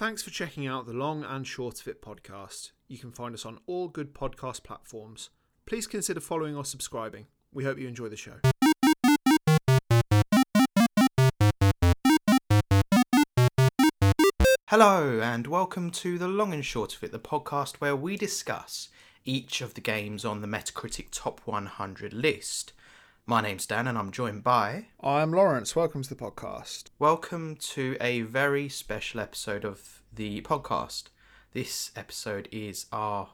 Thanks for checking out the Long and Short of It podcast. You can find us on all good podcast platforms. Please consider following or subscribing. We hope you enjoy the show. Hello, and welcome to the Long and Short of It, the podcast where we discuss each of the games on the Metacritic Top 100 list. My name's Dan, and I'm joined by. I'm Lawrence. Welcome to the podcast. Welcome to a very special episode of the podcast. This episode is our.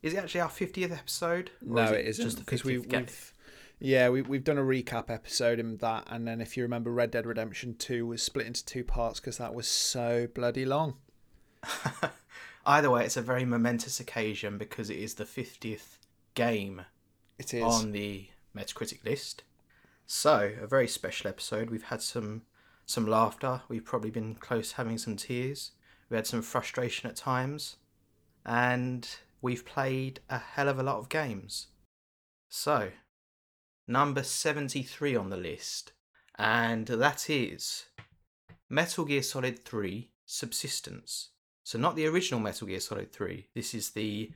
Is it actually our 50th episode? Or No, is it isn't Just the because 50th we've, game? we've yeah we, we've done a recap episode in that, and then if you remember, Red Dead Redemption Two was split into two parts because that was so bloody long. Either way, it's a very momentous occasion because it is the 50th game It is. on the Metacritic list. So, a very special episode. We've had some some laughter. We've probably been close having some tears. We had some frustration at times, and we've played a hell of a lot of games. So, number 73 on the list, and that is Metal Gear Solid 3 Subsistence. So not the original Metal Gear Solid 3. This is the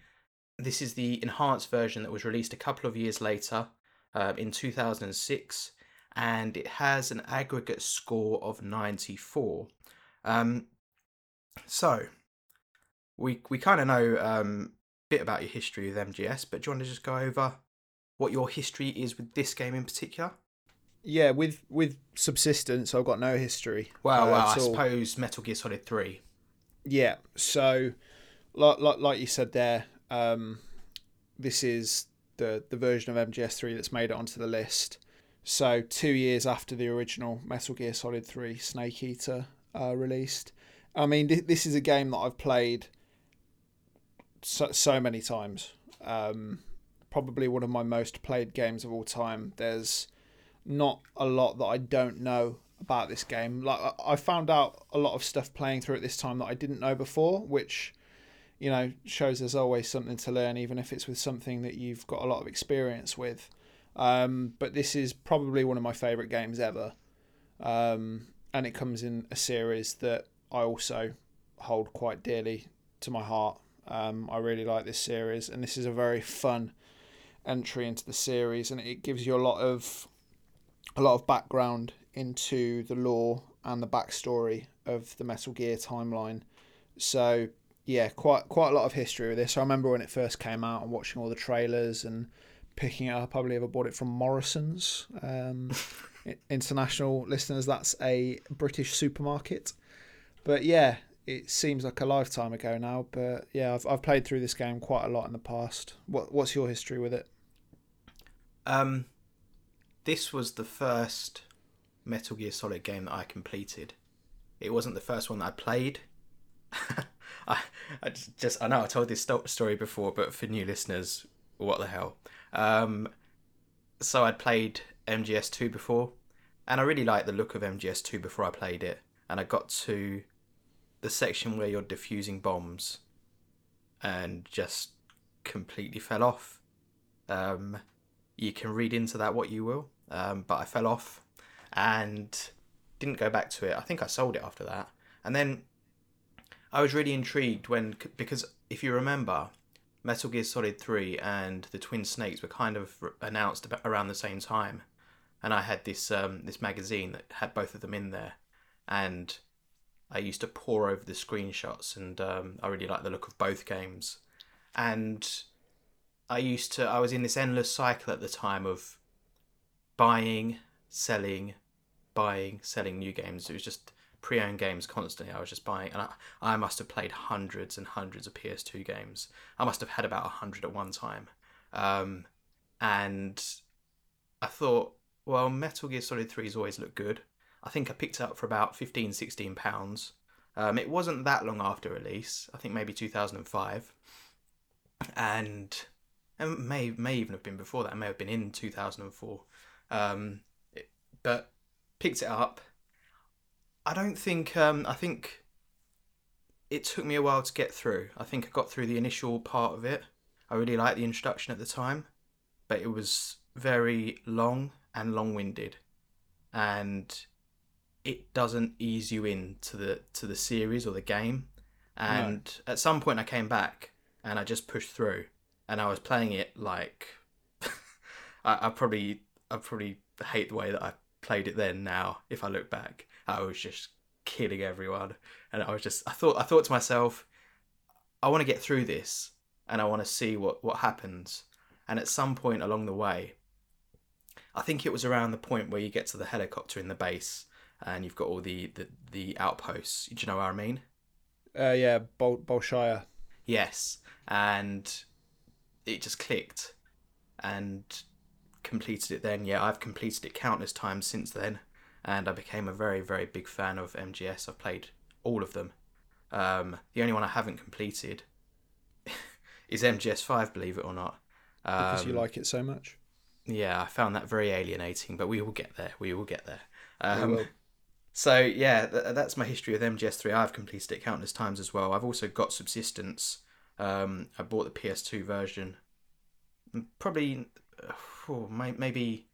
this is the enhanced version that was released a couple of years later uh, in 2006 and it has an aggregate score of 94 um, so we we kind of know um, a bit about your history with mgs but do you want to just go over what your history is with this game in particular? Yeah, with with subsistence, I've got no history. well, uh, well i suppose metal gear solid 3 Yeah, so like like, like you said there, um, this is the the version of MGS3 that's made it onto the list. So two years after the original Metal Gear Solid 3 Snake Eater uh, released. I mean, th- this is a game that I've played so, so many times. Um, probably one of my most played games of all time. There's not a lot that I don't know about this game. Like I- I found out a lot of stuff playing through it this time that I didn't know before, which you know shows there's always something to learn, even if it's with something that you've got a lot of experience with. Um, but this is probably one of my favourite games ever, um, and it comes in a series that I also hold quite dearly to my heart. Um, I really like this series, and this is a very fun entry into the series, and it gives you a lot of a lot of background into the lore and the backstory of the Metal Gear timeline. So yeah, quite quite a lot of history with this. I remember when it first came out and watching all the trailers and picking it up. I believe I bought it from Morrison's. Um, international listeners, that's a British supermarket. But yeah, it seems like a lifetime ago now. But yeah, I've I've played through this game quite a lot in the past. What what's your history with it? Um, this was the first Metal Gear Solid game that I completed. It wasn't the first one that I played. I, I just, I know I told this sto- story before, but for new listeners, what the hell? Um, so I'd played MGS2 before, and I really liked the look of MGS2 before I played it. And I got to the section where you're defusing bombs, and just completely fell off. Um, you can read into that what you will. Um, but I fell off and didn't go back to it. I think I sold it after that. And then I was really intrigued when, because if you remember, Metal Gear Solid 3 and the Twin Snakes were kind of announced around the same time. And I had this um, this magazine that had both of them in there. And I used to pour over the screenshots, and um, I really liked the look of both games. And I used to I was in this endless cycle at the time of buying, selling, buying, selling new games. It was just pre-owned games constantly. I was just buying, and I, I must have played hundreds and hundreds of PS2 games. I must have had about hundred at one time, um, and I thought, well, Metal Gear Solid 3's always looked good. I think I picked it up for about 15, 16 pounds. Um, it wasn't that long after release. I think maybe 2005, and it may may even have been before that. It may have been in 2004. Um, it- but picked it up. I don't think. Um, I think it took me a while to get through. I think I got through the initial part of it. I really liked the introduction at the time, but it was very long and long-winded, and it doesn't ease you into the to the series or the game. And at some point, I came back and I just pushed through, and I was playing it like I, I probably I probably hate the way that I played it then. Now, if I look back, I was just killing everyone, and I was just I thought I thought to myself, I want to get through this, and I want to see what what happens. And at some point along the way, I think it was around the point where you get to the helicopter in the base, and you've got all the the, the outposts. Do you know what I mean? Uh, yeah, Bol- Bolshaya. Yes, and it just clicked, and completed it then. Yeah, I've completed it countless times since then, and I became a very, very big fan of MGS. I've played all of them. Um, the only one I haven't completed is MGS5, believe it or not. Um, Because you like it so much. Yeah, I found that very alienating, but we will get there. We will get there. Um, will. so yeah, th- that's my history with MGS3. I've completed it countless times as well. I've also got Subsistence. Um, I bought the PS2 version, probably oh, maybe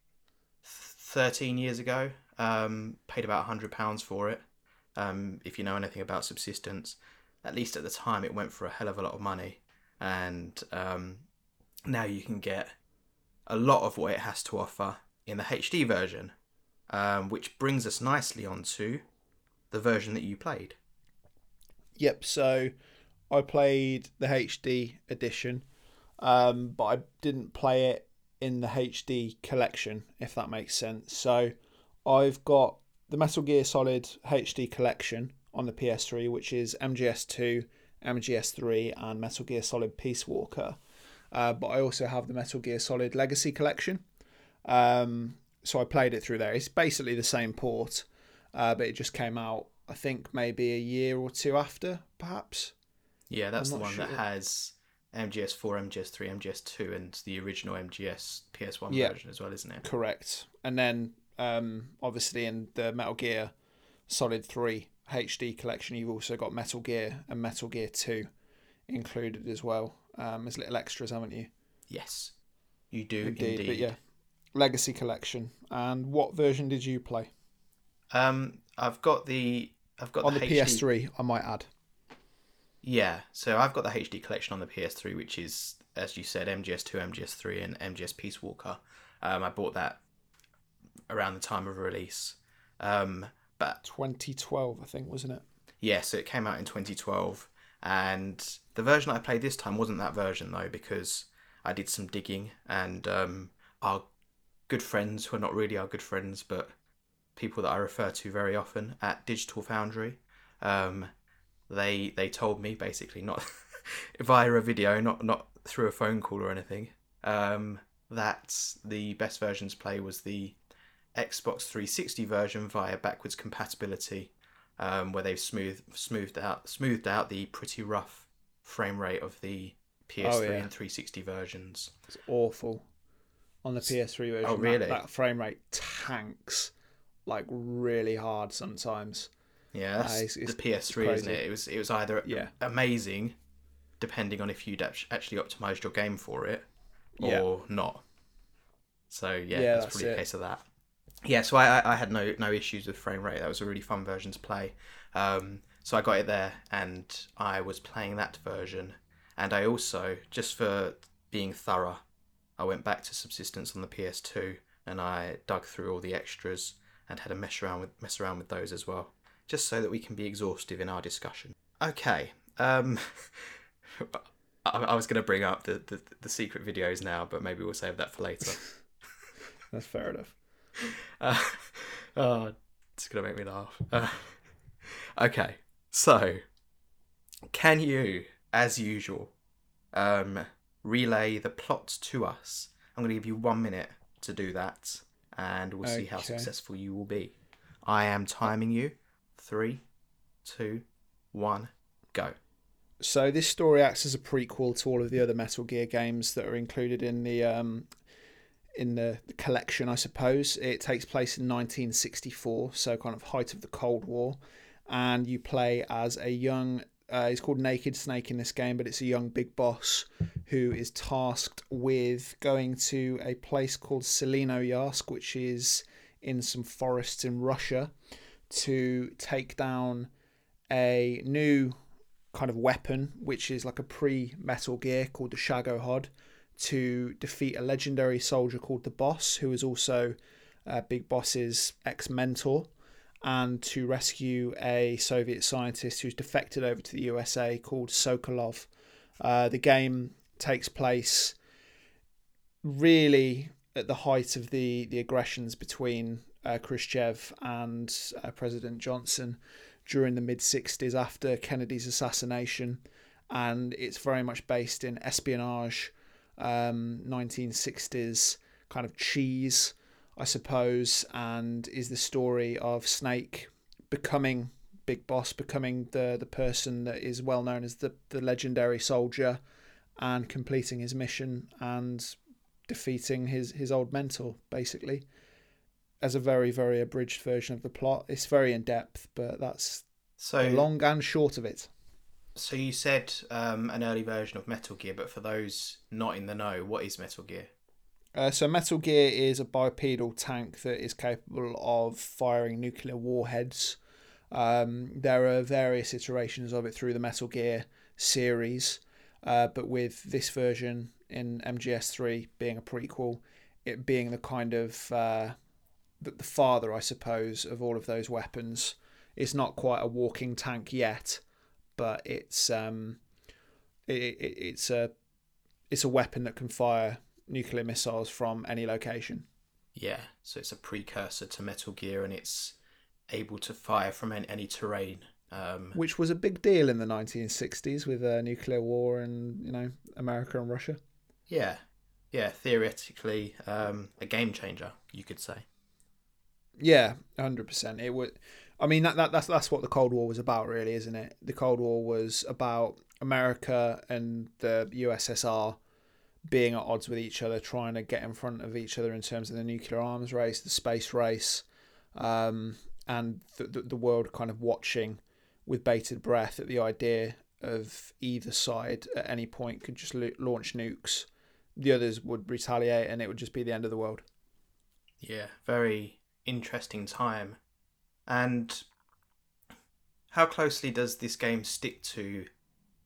thirteen years ago. Um, paid about hundred pounds for it. Um, if you know anything about Subsistence, at least at the time, it went for a hell of a lot of money, and um, now you can get a lot of what it has to offer in the HD version um, which brings us nicely onto the version that you played. Yep. So I played the HD edition, um, but I didn't play it in the HD collection, if that makes sense. So I've got the Metal Gear Solid HD collection on the PS3, which is MGS2, MGS3, and Metal Gear Solid Peace Walker. Uh, but I also have the Metal Gear Solid Legacy collection. Um, so I played it through there. It's basically the same port, uh, but it just came out, I think, maybe a year or two after, perhaps. Yeah, that's the one that has MGS4, MGS3, MGS2, and the original MGS PS1 Yeah. version as well, isn't it? Correct. And then, um, obviously, in the Metal Gear Solid 3 HD collection, you've also got Metal Gear and Metal Gear 2 included as well um, as little extras, haven't you? Yes, you do Indeed. indeed. But yeah, Legacy collection. And what version did you play? Um, I've got the I've got On the HD PS3, I might add. Yeah, so I've got the HD collection on the PS3, which is, as you said, MGS2, MGS3, and MGS Peace Walker. Um, I bought that around the time of release. Um, but 2012, I think, wasn't it? yeah, so it came out in 2012, and the version I played this time wasn't that version though, because I did some digging, and um, our good friends, who are not really our good friends, but people that I refer to very often at Digital Foundry, um, they they told me basically not via a video, not not through a phone call or anything, um, that the best version to play was the Xbox 360 version via backwards compatibility, um, where they've smooth smoothed out smoothed out the pretty rough frame rate of the PS3 Oh, yeah. and 360 versions. It's awful. On the PS3 version, Oh, that- really? that, frame rate tanks like really hard sometimes. Yeah, Ah, it's- it's the PS3, isn't it? It was it was either Yeah. amazing, depending on if you'd actually optimized your game for it, or Yeah. not. So yeah, Yeah, that's, that's probably it. a case of that. Yeah, so I, I- had no no issues with frame rate. That was a really fun version to play. Um, so I got it there, and I was playing that version. And I also, just for being thorough, I went back to Subsistence on the PS2, and I dug through all the extras and had a mess around with mess around with those as well, just so that we can be exhaustive in our discussion. Okay. Um, I, I was going to bring up the, the the secret videos now, but maybe we'll save that for later. That's fair enough. Uh, oh, it's gonna make me laugh. Uh, okay, so can you, as usual, um, relay the plot to us? I'm gonna give you one minute to do that, and we'll see how successful you will be. I am timing you. Three, two, one, go. So this story acts as a prequel to all of the other Metal Gear games that are included in the um, in the, collection, I suppose. It takes place in 1964, so kind of height of the Cold War, and you play as a young. Uh, called Naked Snake in this game, but it's a young big boss who is tasked with going to a place called Tselinoyarsk, which is in some forests in Russia, to take down a new kind of weapon, which is like a pre Metal Gear called the Shagohod, to defeat a legendary soldier called the Boss, who is also uh, Big Boss's ex mentor, and to rescue a Soviet scientist who's defected over to the USA called Sokolov. Uh, the game takes place really at the height of the, the aggressions between uh, Khrushchev and uh, President Johnson during the mid 60s after Kennedy's assassination. And it's very much based in espionage, um, 1960s kind of cheese, I suppose, and is the story of Snake becoming Big Boss, becoming the, the person that is well known as the, the legendary soldier and completing his mission and defeating his, his old mentor, basically as a very very abridged version of the plot. It's very in depth, but that's So the long and short of it. So you said um, an early version of Metal Gear, but for those not in the know, what is Metal Gear? Uh, so Metal Gear is a bipedal tank that is capable of firing nuclear warheads. Um, there are various iterations of it through the Metal Gear series, uh, but with this version in MGS3 being a prequel, it being the kind of uh, the, the father, I suppose, of all of those weapons. It's not quite a walking tank yet, but it's um, it, it, it's a it's a weapon that can fire nuclear missiles from any location. Yeah, so it's a precursor to Metal Gear, and it's able to fire from any, any terrain. Um, which was a big deal in the 1960s with uh, nuclear war and you know America and Russia. yeah, yeah, theoretically, um, a game changer, you could say. Yeah, hundred percent. It would. I mean that, that that's that's what the Cold War was about, really, isn't it? The Cold War was about America and the USSR being at odds with each other, trying to get in front of each other in terms of the nuclear arms race, the space race, um, and the, the the world kind of watching with bated breath at the idea of either side at any point could just launch nukes. The others would retaliate, and it would just be the end of the world. Yeah, very interesting time. And how closely does this game stick to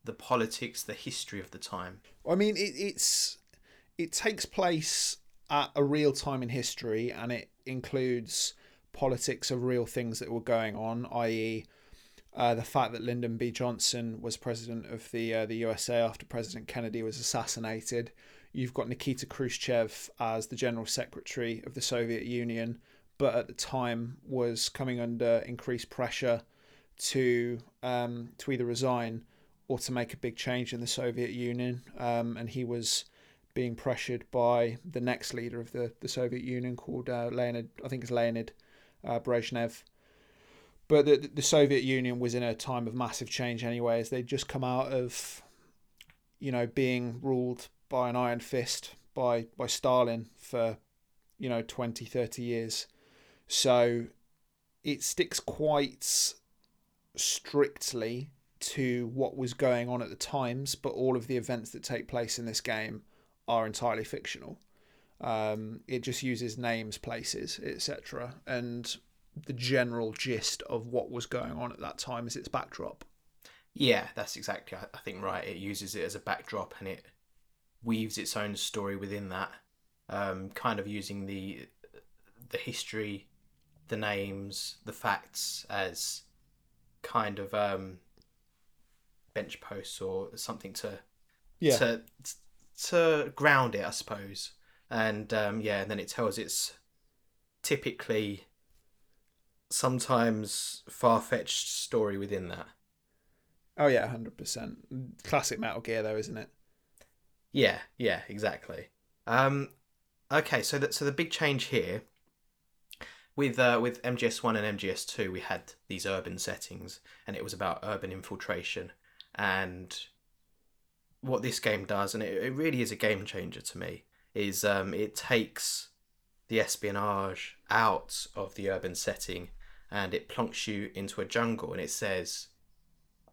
the politics, the history of the time? I mean, it, it's it takes place at a real time in history, and it includes politics of real things that were going on, i.e., uh, the fact that Lyndon B. Johnson was president of the uh, the USA after President Kennedy was assassinated. You've got Nikita Khrushchev as the general secretary of the Soviet Union, but at the time was coming under increased pressure to um, to either resign or to make a big change in the Soviet Union, um, and he was being pressured by the next leader of the, the Soviet Union called uh, Leonid, I think it's Leonid uh, Brezhnev. But the, the Soviet Union was in a time of massive change anyway, as they'd just come out of, you know, being ruled by an iron fist by, by Stalin for, you know, 20, 30 years. So it sticks quite strictly to what was going on at the times, but all of the events that take place in this game are entirely fictional. Um, it just uses names, places, etc., and the general gist of what was going on at that time is its backdrop. Yeah, that's exactly, I think, right. It uses it as a backdrop and it weaves its own story within that, um, kind of using the the history, the names, the facts as kind of um, bench posts or something to Yeah, to to ground it, I suppose. And um, yeah, and then it tells its typically sometimes far fetched story within that. oh yeah, hundred percent. Classic Metal Gear, though, isn't it? Yeah, yeah, exactly. Um, okay, so that so the big change here with uh, with MGS one and MGS two, we had these urban settings, and it was about urban infiltration. And what this game does, and it, it really is a game changer to me, is um, it takes the espionage out of the urban setting, and it plonks you into a jungle, and it says,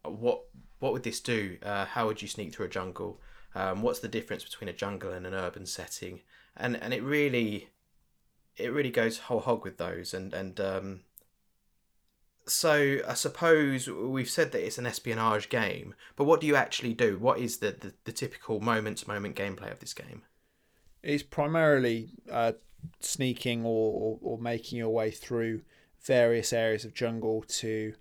"What what would this do? Uh, how would you sneak through a jungle?" um, what's the difference between a jungle and an urban setting and and it really it really goes whole hog with those and and um, so I suppose we've said that it's an espionage game, but what do you actually do? What is the, the, the typical moment to moment gameplay of this game? It's primarily uh, sneaking or, or, or, making your way through various areas of jungle to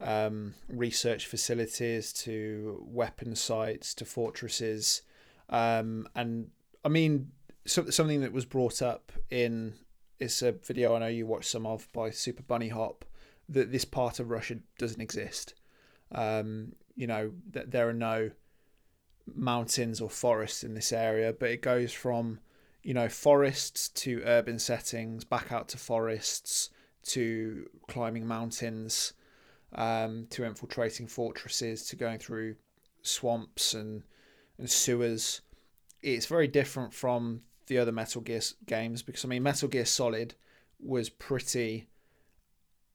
um, research facilities, to weapon sites, to fortresses. Um, and I mean, so, something that was brought up in it's a video I know you watched some of by Super Bunnyhop that this part of Russia doesn't exist. Um, you know that there are no mountains or forests in this area, but it goes from you know forests to urban settings, back out to forests, to climbing mountains, um, to infiltrating fortresses, to going through swamps and and sewers. It's very different from the other Metal Gear games because I mean Metal Gear Solid was pretty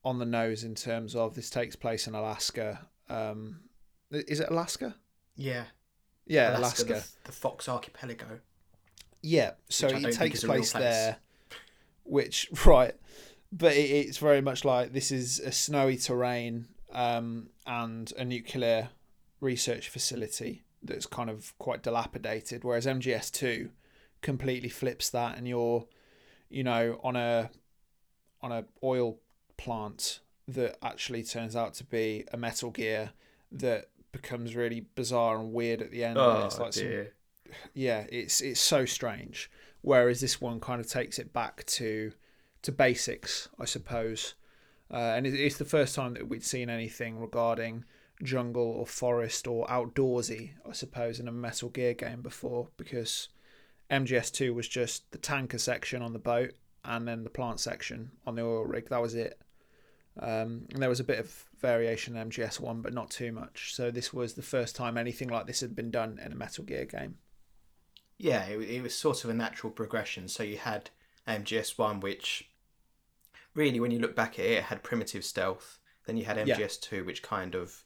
on the nose in terms of this takes place in Alaska. Um, is it Alaska? Yeah. Yeah, Alaska. Alaska. The, the, Fox Archipelago. Yeah, so it takes place, place, there, which right, but it, it's very much like this is a snowy terrain um, and a nuclear research facility that's kind of quite dilapidated, whereas MGS two completely flips that, and you're, you know, on a on a oil plant that actually turns out to be a Metal Gear that becomes really bizarre and weird at the end. Oh, it's like dear. Some, yeah, it's it's so strange. Whereas this one kind of takes it back to to basics, I suppose. Uh, and it's the first time that we'd seen anything regarding jungle or forest or outdoorsy, I suppose, in a Metal Gear game before, because MGS2 was just the tanker section on the boat and then the plant section on the oil rig. That was it. Um, and there was a bit of variation in MGS1, but not too much. So this was the first time anything like this had been done in a Metal Gear game. Yeah, it, it was sort of a natural progression. So you had MGS1, which really, when you look back at it, it had primitive stealth. Then you had MGS2, yeah. which kind of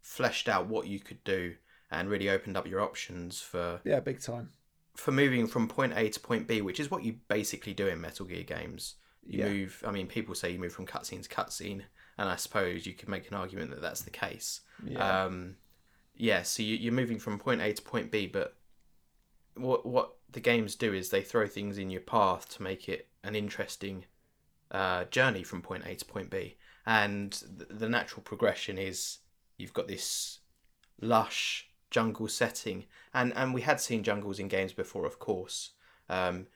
fleshed out what you could do and really opened up your options for yeah, big time for moving from point A to point B, which is what you basically do in Metal Gear games. You yeah. move. I mean, people say you move from cutscene to cutscene, and I suppose you could make an argument that that's the case. Yeah. Um, yeah. So you, you're moving from point A to point B, but what what the games do is they throw things in your path to make it an interesting uh, journey from point A to point B, and the, the natural progression is you've got this lush jungle setting, and and we had seen jungles in games before, of course. Um,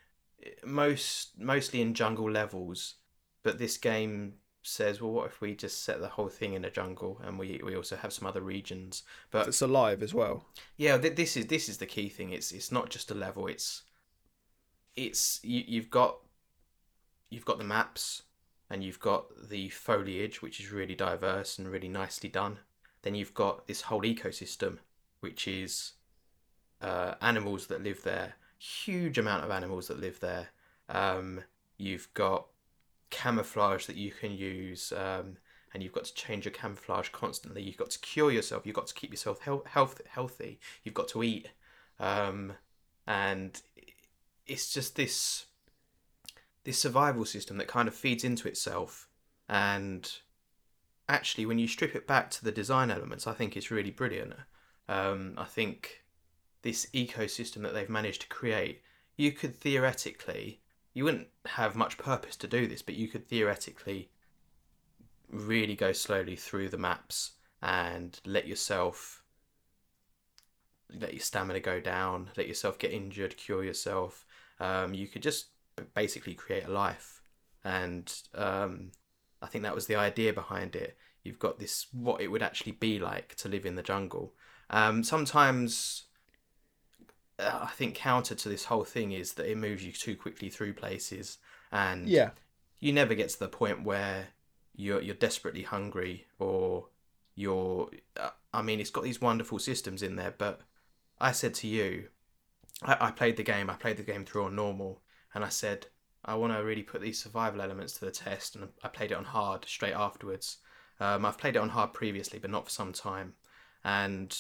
most mostly in jungle levels, but this game says, well, what if we just set the whole thing in a jungle and we, we also have some other regions? But it's alive as well. Yeah, th- this is this is the key thing. It's it's not just a level. It's it's you, you've got you've got the maps and you've got the foliage, which is really diverse and really nicely done. Then you've got this whole ecosystem, which is uh, animals that live there huge amount of animals that live there. Um, you've got camouflage that you can use, um, and you've got to change your camouflage constantly. You've got to cure yourself. You've got to keep yourself health, healthy. You've got to eat, um, and it's just this this survival system that kind of feeds into itself. And actually, when you strip it back to the design elements, I think it's really brilliant. Um, I think this ecosystem that they've managed to create, you could theoretically, you wouldn't have much purpose to do this, but you could theoretically really go slowly through the maps and let yourself let your stamina go down, let yourself get injured, cure yourself. Um, you could just basically create a life, and um, I think that was the idea behind it. You've got this what it would actually be like to live in the jungle. Um, sometimes uh, I think counter to this whole thing is that it moves you too quickly through places, and yeah, you never get to the point where you're you're desperately hungry or you're. Uh, I mean, it's got these wonderful systems in there, but I said to you, I, I played the game. I played the game through on normal, and I said I want to really put these survival elements to the test, and I played it on hard straight afterwards. Um, I've played it on hard previously, but not for some time, and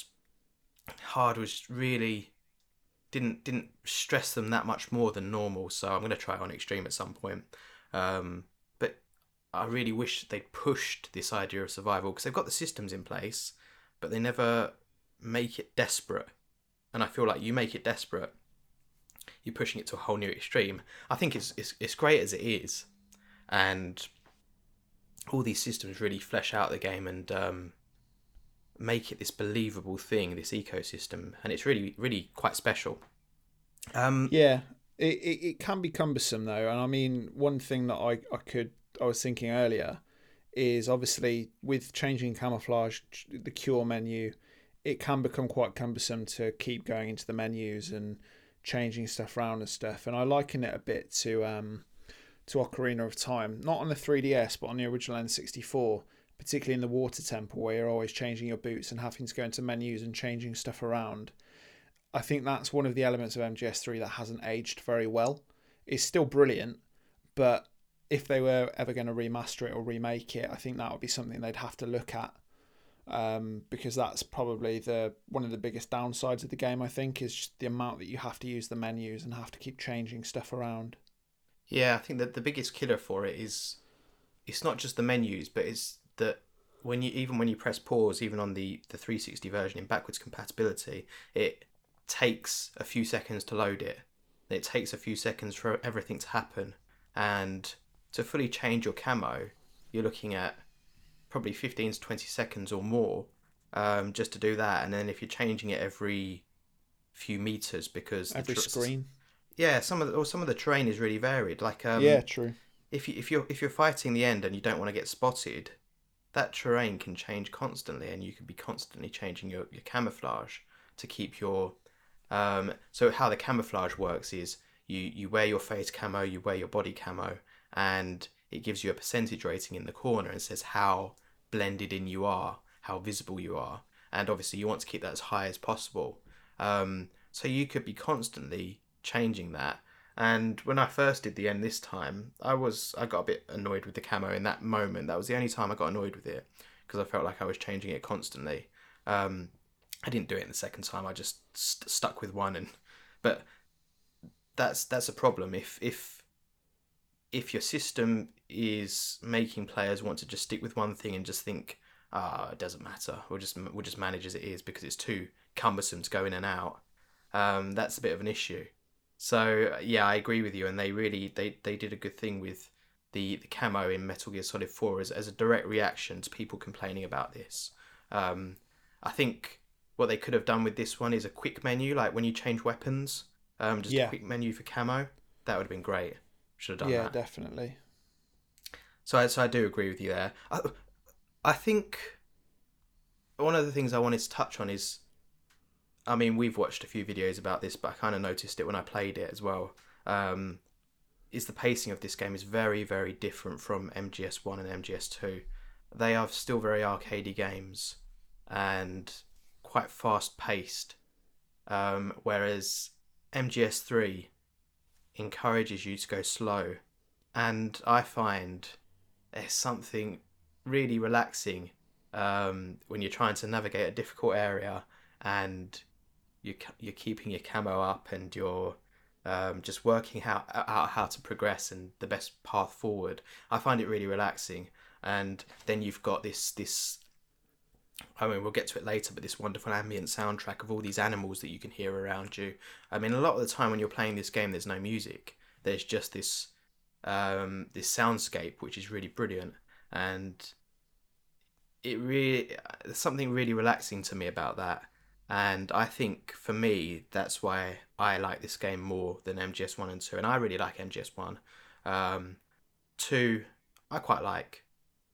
hard was really didn't didn't stress them that much more than normal. So I'm going to try on extreme at some point. Um, but I really wish they'd pushed this idea of survival because they've got the systems in place, but they never make it desperate. And I feel like you make it desperate, you're pushing it to a whole new extreme. I think it's it's, it's great as it is, and all these systems really flesh out the game and um, make it this believable thing, this ecosystem, and it's really really quite special. Um, yeah, it, it, it can be cumbersome though, and I mean one thing that I, I could I was thinking earlier is obviously with changing camouflage the cure menu, it can become quite cumbersome to keep going into the menus and changing stuff around and stuff. And I liken it a bit to um to Ocarina of Time, not on the 3DS but on the original N64, particularly in the Water Temple where you're always changing your boots and having to go into menus and changing stuff around. I think that's one of the elements of MGS3 that hasn't aged very well. It's still brilliant, but if they were ever going to remaster it or remake it, I think that would be something they'd have to look at. Um, because that's probably the one of the biggest downsides of the game. I think is just the amount that you have to use the menus and have to keep changing stuff around. Yeah, I think that the biggest killer for it is it's not just the menus, but it's that when you even when you press pause, even on the the 360 version in backwards compatibility, it takes a few seconds to load it. It takes a few seconds for everything to happen, and to fully change your camo, you're looking at probably 15 to 20 seconds or more um, just to do that. And then if you're changing it every few meters because every tr- screen, yeah, some of the, or some of the terrain is really varied. Like um, yeah, true. If you if you're if you're fighting the end and you don't want to get spotted, that terrain can change constantly, and you could be constantly changing your, your camouflage to keep your. Um, so how the camouflage works is you you wear your face camo, you wear your body camo, and it gives you a percentage rating in the corner and says how blended in you are, how visible you are, and obviously you want to keep that as high as possible. Um, so you could be constantly changing that. And when I first did the end this time, I was I got a bit annoyed with the camo in that moment. That was the only time I got annoyed with it because I felt like I was changing it constantly. Um, I didn't do it in the second time. I just st- stuck with one, and but that's that's a problem. If if if your system is making players want to just stick with one thing and just think, ah, oh, it doesn't matter, we'll just we'll just manage as it is because it's too cumbersome to go in and out. Um, that's a bit of an issue. So yeah, I agree with you, and they really they, they did a good thing with the the camo in Metal Gear Solid Four as as a direct reaction to people complaining about this. Um, I think what they could have done with this one is a quick menu, like when you change weapons, um, just yeah. a quick menu for camo. That would have been great. Should have done yeah, that. Yeah, definitely. So I, so I do agree with you there. I, I think one of the things I wanted to touch on is, I mean, we've watched a few videos about this, but I kind of noticed it when I played it as well. Um, is the pacing of this game is very very different from MGS One and MGS Two. They are still very arcadey games and quite fast paced, um, whereas MGS Three encourages you to go slow. And I find there's something really relaxing um, when you're trying to navigate a difficult area and you, you're keeping your camo up and you're um, just working out, out how to progress and the best path forward. I find it really relaxing. And then you've got this this I mean, we'll get to it later, but this wonderful ambient soundtrack of all these animals that you can hear around you. I mean, a lot of the time when you're playing this game, there's no music. There's just this um, this soundscape, which is really brilliant, and it really there's something really relaxing to me about that. And I think for me, that's why I like this game more than MGS One and Two. And I really like MGS One. Um, two, I quite like,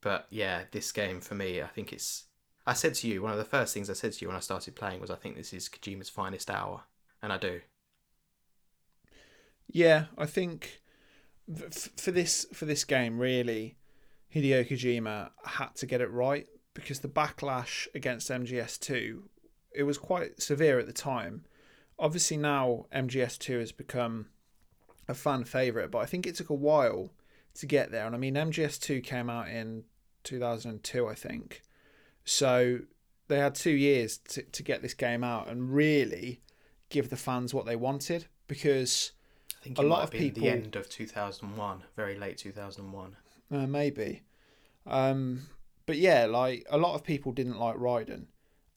but yeah, this game for me, I think it's I said to you, one of the first things I said to you when I started playing was, I think this is Kojima's finest hour. And I do. Yeah, I think for this for this game, really, Hideo Kojima had to get it right because the backlash against MGS2 it was quite severe at the time. Obviously now MGS2 has become a fan favorite, but I think it took a while to get there. And I mean MGS2 came out in 2002, I think. So they had two years to, to get this game out and really give the fans what they wanted because I think a lot of people the end of 2001, very late 2001. Uh, maybe, Um, but yeah, like a lot of people didn't like Raiden,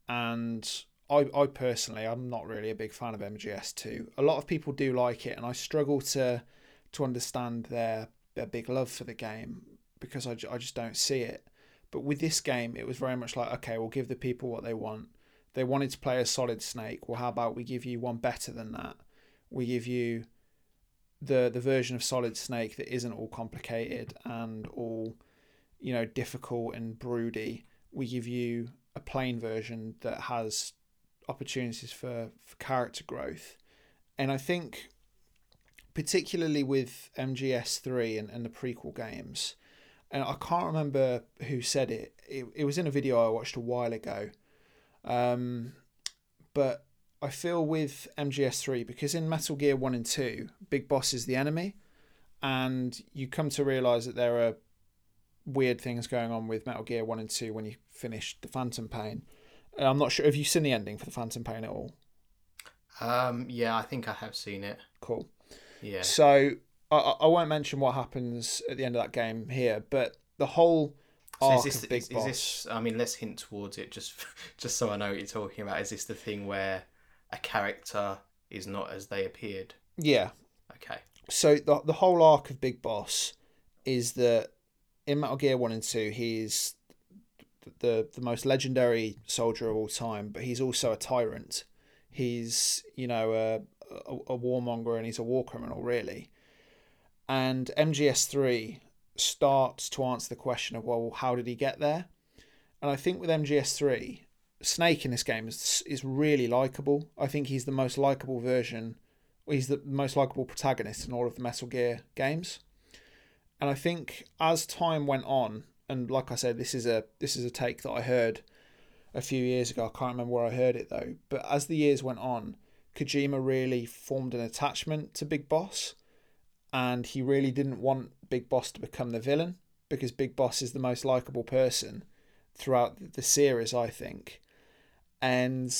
and I, I personally, I'm not really a big fan of MGS2. A lot of people do like it, and I struggle to to understand their their big love for the game because I, I just don't see it. But with this game, it was very much like, okay, we'll give the people what they want. They wanted to play a solid Snake. Well, how about we give you one better than that? We give you the the version of Solid Snake that isn't all complicated and all, you know, difficult and broody. We give you a plain version that has opportunities for, for character growth. And I think particularly with MGS3 and, and the prequel games, and I can't remember who said it. It, it was in a video I watched a while ago. Um, but I feel with MGS3, because in Metal Gear 1 and 2, Big Boss is the enemy, and you come to realise that there are weird things going on with Metal Gear 1 and 2 when you finish the Phantom Pain. I'm not sure. Have you seen the ending for the Phantom Pain at all? Um, yeah, I think I have seen it. Cool. Yeah. So I, I won't mention what happens at the end of that game here, but the whole So arc is this, of Big is, Boss. is this? I mean, let's hint towards it, just just so I know what you're talking about. Is this the thing where a character is not as they appeared? Yeah. Okay. So the the whole arc of Big Boss is that in Metal Gear One and Two, he's the the most legendary soldier of all time, but he's also a tyrant. He's you know a a, a warmonger and he's a war criminal really. And MGS three starts to answer the question of well, how did he get there? And I think with MGS three, Snake in this game is is really likable. I think he's the most likable version. He's the most likable protagonist in all of the Metal Gear games. And I think as time went on, and like I said, this is a this is a take that I heard a few years ago. I can't remember where I heard it though. But as the years went on, Kojima really formed an attachment to Big Boss, and he really didn't want Big Boss to become the villain because Big Boss is the most likable person throughout the series, I think. And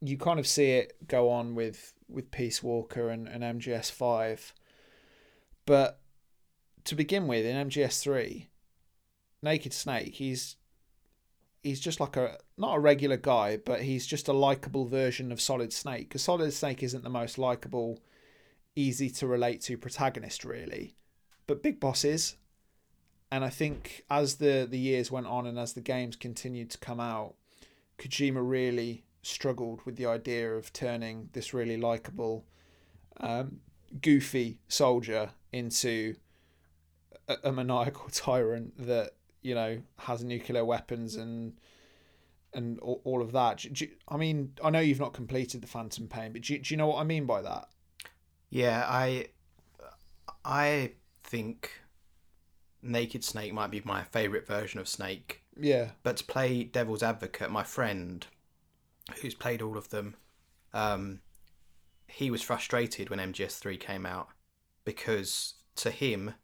you kind of see it go on with with Peace Walker and, and MGS five. But to begin with, in MGS three, Naked Snake, he's he's just like a not a regular guy, but he's just a likable version of Solid Snake. Because Solid Snake isn't the most likable, easy to relate to protagonist, really. But Big Boss is. And I think as the, the years went on and as the games continued to come out, Kojima really struggled with the idea of turning this really likable, um, goofy soldier into a, a maniacal tyrant that you know has nuclear weapons and and all, all of that. Do, do, I mean, I know you've not completed the Phantom Pain, but do, do you know what I mean by that? Yeah, I I think Naked Snake might be my favorite version of Snake. Yeah, But to play Devil's Advocate, my friend, who's played all of them, um, he was frustrated when MGS3 came out because to him,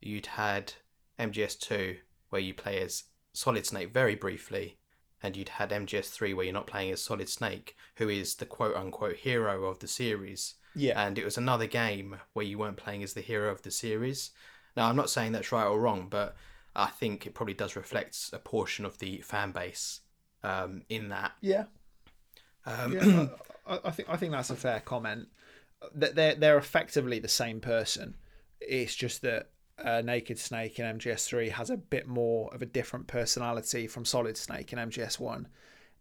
you'd had MGS2 where you play as Solid Snake very briefly, and you'd had MGS3 where you're not playing as Solid Snake, who is the quote unquote hero of the series. yeah, And it was another game where you weren't playing as the hero of the series. Now, I'm not saying that's right or wrong, but I think it probably does reflect a portion of the fan base um, in that. yeah. Um, yeah I, I think I think that's a fair comment. That they're they're effectively the same person. It's just that uh, Naked Snake in MGS3 has a bit more of a different personality from Solid Snake in MGS1,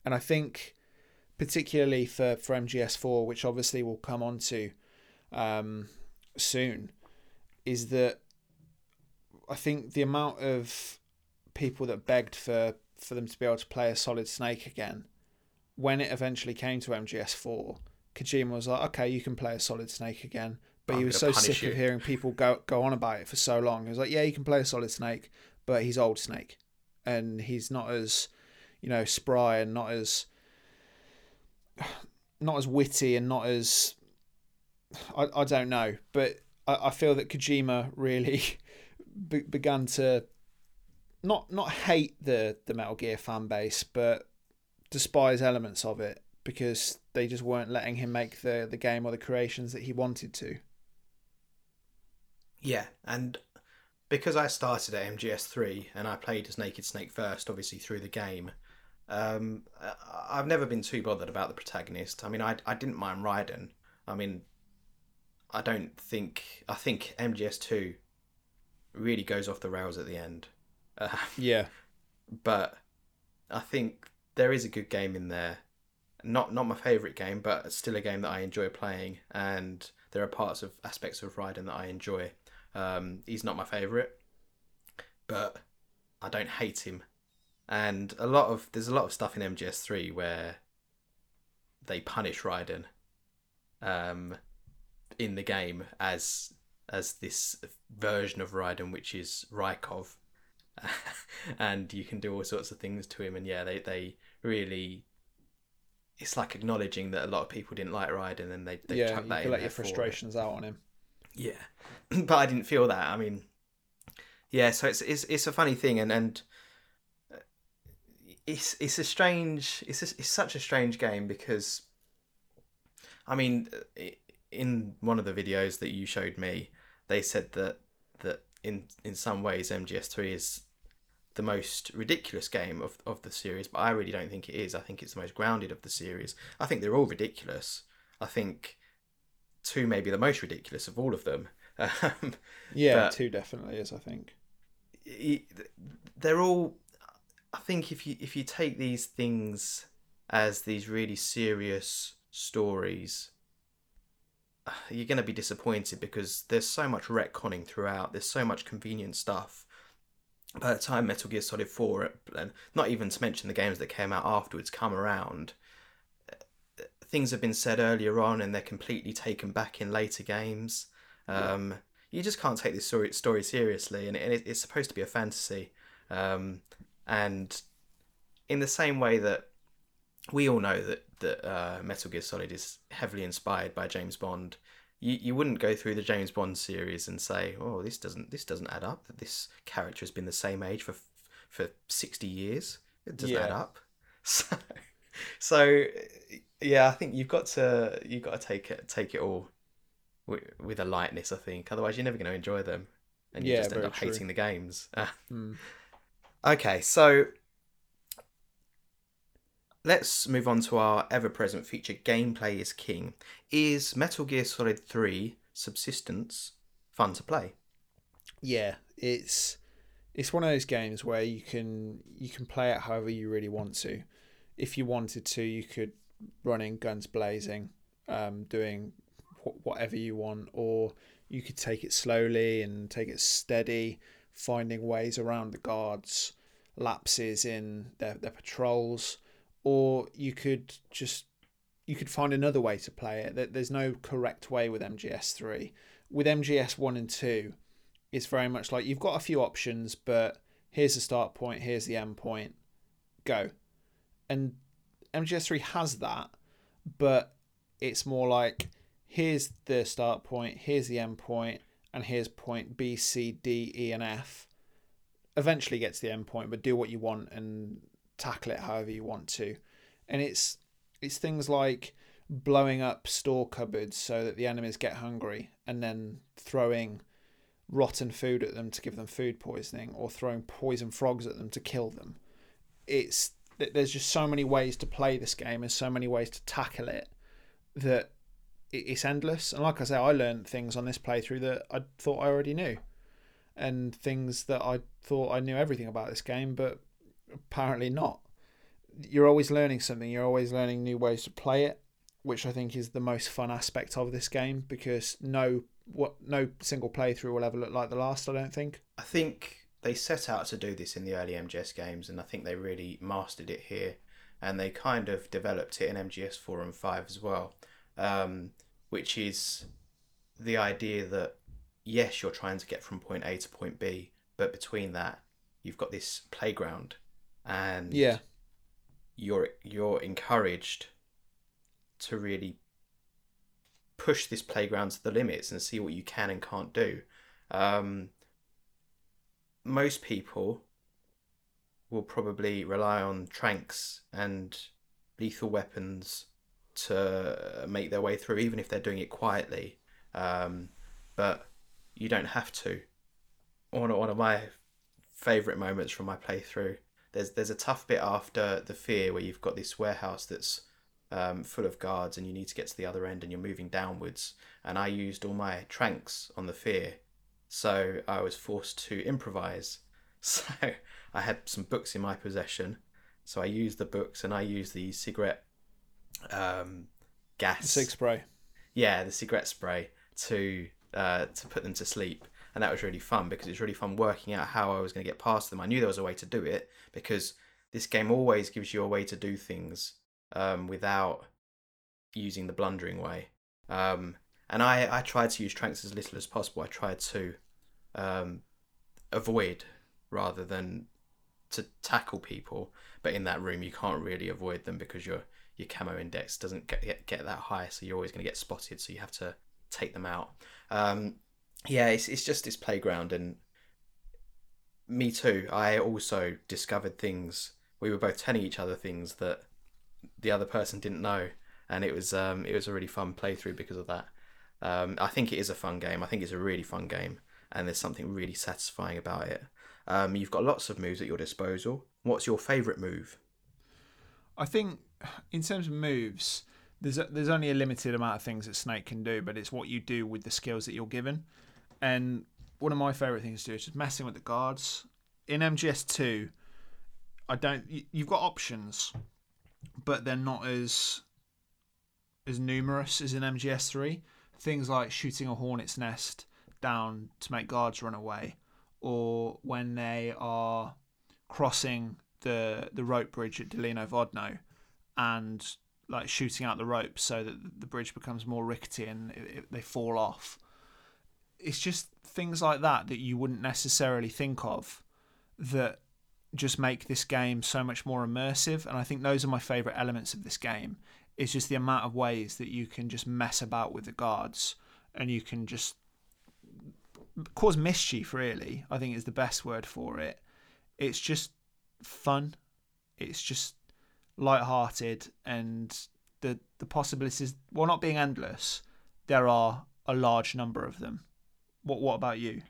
and I think particularly for for MGS4, which obviously we'll come on to um, soon, is that I think the amount of people that begged for for them to be able to play a Solid Snake again when it eventually came to MGS4, Kojima was like, okay, you can play a Solid Snake again. But I'm he was so sick you. of hearing people go go on about it for so long. He was like, yeah, you can play a Solid Snake, but he's old Snake, and he's not as, you know, spry and not as, not as witty and not as, I, I don't know, but I, I feel that Kojima really be, began to, not not hate the the Metal Gear fan base, but despise elements of it because they just weren't letting him make the the game or the creations that he wanted to. Yeah, and because I started at MGS3 and I played as Naked Snake first, obviously through the game. Um, I've never been too bothered about the protagonist. I mean, I I didn't mind Raiden. I mean, I don't think I think MGS2 really goes off the rails at the end. Uh, Yeah, but I think there is a good game in there. Not not my favorite game, but still a game that I enjoy playing, and there are parts of aspects of Raiden that I enjoy. Um, he's not my favorite, but I don't hate him. And a lot of there's a lot of stuff in MGS3 where they punish Raiden um, in the game as as this version of Raiden, which is Raikov, and you can do all sorts of things to him. And yeah, they they really. It's like acknowledging that a lot of people didn't like Raiden, and they they yeah. chucked You that can in let your frustrations out on him. Yeah, but I didn't feel that. I mean, yeah. So it's it's it's a funny thing, and and uh, it's it's a strange. It's a, it's such a strange game because, I mean, in one of the videos that you showed me, they said that that in in some ways MGS3 is the most ridiculous game of, of the series, but I really don't think it is. I think it's the most grounded of the series. I think they're all ridiculous. I think two may be the most ridiculous of all of them. Um, Yeah, two definitely is. I think. they're all. I think if you if you take these things as these really serious stories, you're going to be disappointed because there's so much retconning throughout. There's so much convenient stuff. By the time Metal Gear Solid Four, and not even to mention the games that came out afterwards, come around, things have been said earlier on, and they're completely taken back in later games. Um, you just can't take this story, story seriously, and, it, it's supposed to be a fantasy. Um, and in the same way that we all know that that uh, Metal Gear Solid is heavily inspired by James Bond, you, you wouldn't go through the James Bond series and say, "Oh, this doesn't this doesn't add up. That this character has been the same age for for sixty years. It doesn't add up." So, so yeah, I think you've got to you've got to take it take it all with, with a lightness. I think otherwise you're never going to enjoy them, and you Yeah, just end up true. hating the games. Mm. Okay, so let's move on to our ever present feature Gameplay is King. Is Metal Gear Solid 3 Subsistence fun to play? yeah, it's it's one of those games where you can you can play it however you really want to. If you wanted to, you could run in guns blazing, um, doing wh- whatever you want, or you could take it slowly and take it steady, finding ways around the guards, lapses in their, their patrols, or you could just you could find another way to play it. There- There's no correct way with MGS3. With MGS one and two, it's very much like you've got a few options, but here's the start point, here's the end point, go. And MGS3 has that, but it's more like here's the start point, here's the end point, and here's point B, C, D, E, and F. Eventually get to the end point, but do what you want and tackle it however you want to. And it's it's things like blowing up store cupboards so that the enemies get hungry and then throwing rotten food at them to give them food poisoning or throwing poison frogs at them to kill them. It's there's just so many ways to play this game and so many ways to tackle it that it's endless. And like I say, I learned things on this playthrough that I thought I already knew, and things that I thought I knew everything about this game, but apparently not. You're always learning something. You're always learning new ways to play it, which I think is the most fun aspect of this game because no what no single playthrough will ever look like the last. I don't think. I think they set out to do this in the early MGS games, and I think they really mastered it here. And they kind of developed it in MGS 4 and 5 as well, um, which is the idea that, yes, you're trying to get from point A to point B, but between that, you've got this playground, and Yeah, you're you're encouraged to really push this playground to the limits and see what you can and can't do. Um, most people will probably rely on tranks and lethal weapons to make their way through, even if they're doing it quietly. Um, but you don't have to. one of, one of my favorite moments from my playthrough. There's there's a tough bit after the fear where you've got this warehouse that's um, full of guards and you need to get to the other end and you're moving downwards. And I used all my tranks on the fear, so I was forced to improvise. So I had some books in my possession, so I used the books and I used the cigarette um, gas. Cig spray. Yeah, the cigarette spray to uh, to put them to sleep, and that was really fun because it was really fun working out how I was going to get past them. I knew there was a way to do it because this game always gives you a way to do things um, without using the blundering way. Um, and I, I tried to use tranks as little as possible. I tried to um, avoid rather than to tackle people. But in that room, you can't really avoid them because your your camo index doesn't get get, get that high, so you're always going to get spotted. So you have to take them out. Um, yeah, it's it's just this playground, and me too. I also discovered things. We were both telling each other things that the other person didn't know, and it was um, it was a really fun playthrough because of that. Um, I think it is a fun game. I think it's a really fun game, and there's something really satisfying about it. Um, you've got lots of moves at your disposal. What's your favourite move? I think, in terms of moves, there's a, there's only a limited amount of things that Snake can do, but it's what you do with the skills that you're given. And one of my favourite things to do is just messing with the guards. In MGS2, I don't. You've got options, but they're not as as numerous as in MGS3. Things like shooting a hornet's nest down to make guards run away, or when they are crossing the the rope bridge at Dolinovodno and like shooting out the rope so that the bridge becomes more rickety and it, it, they fall off. It's just things like that that you wouldn't necessarily think of that just make this game so much more immersive and I think those are my favorite elements of this game. It's just the amount of ways that you can just mess about with the guards and you can just cause mischief really. I think is the best word for it. It's just fun. It's just light-hearted and the the possibilities while not being endless there are a large number of them what what about you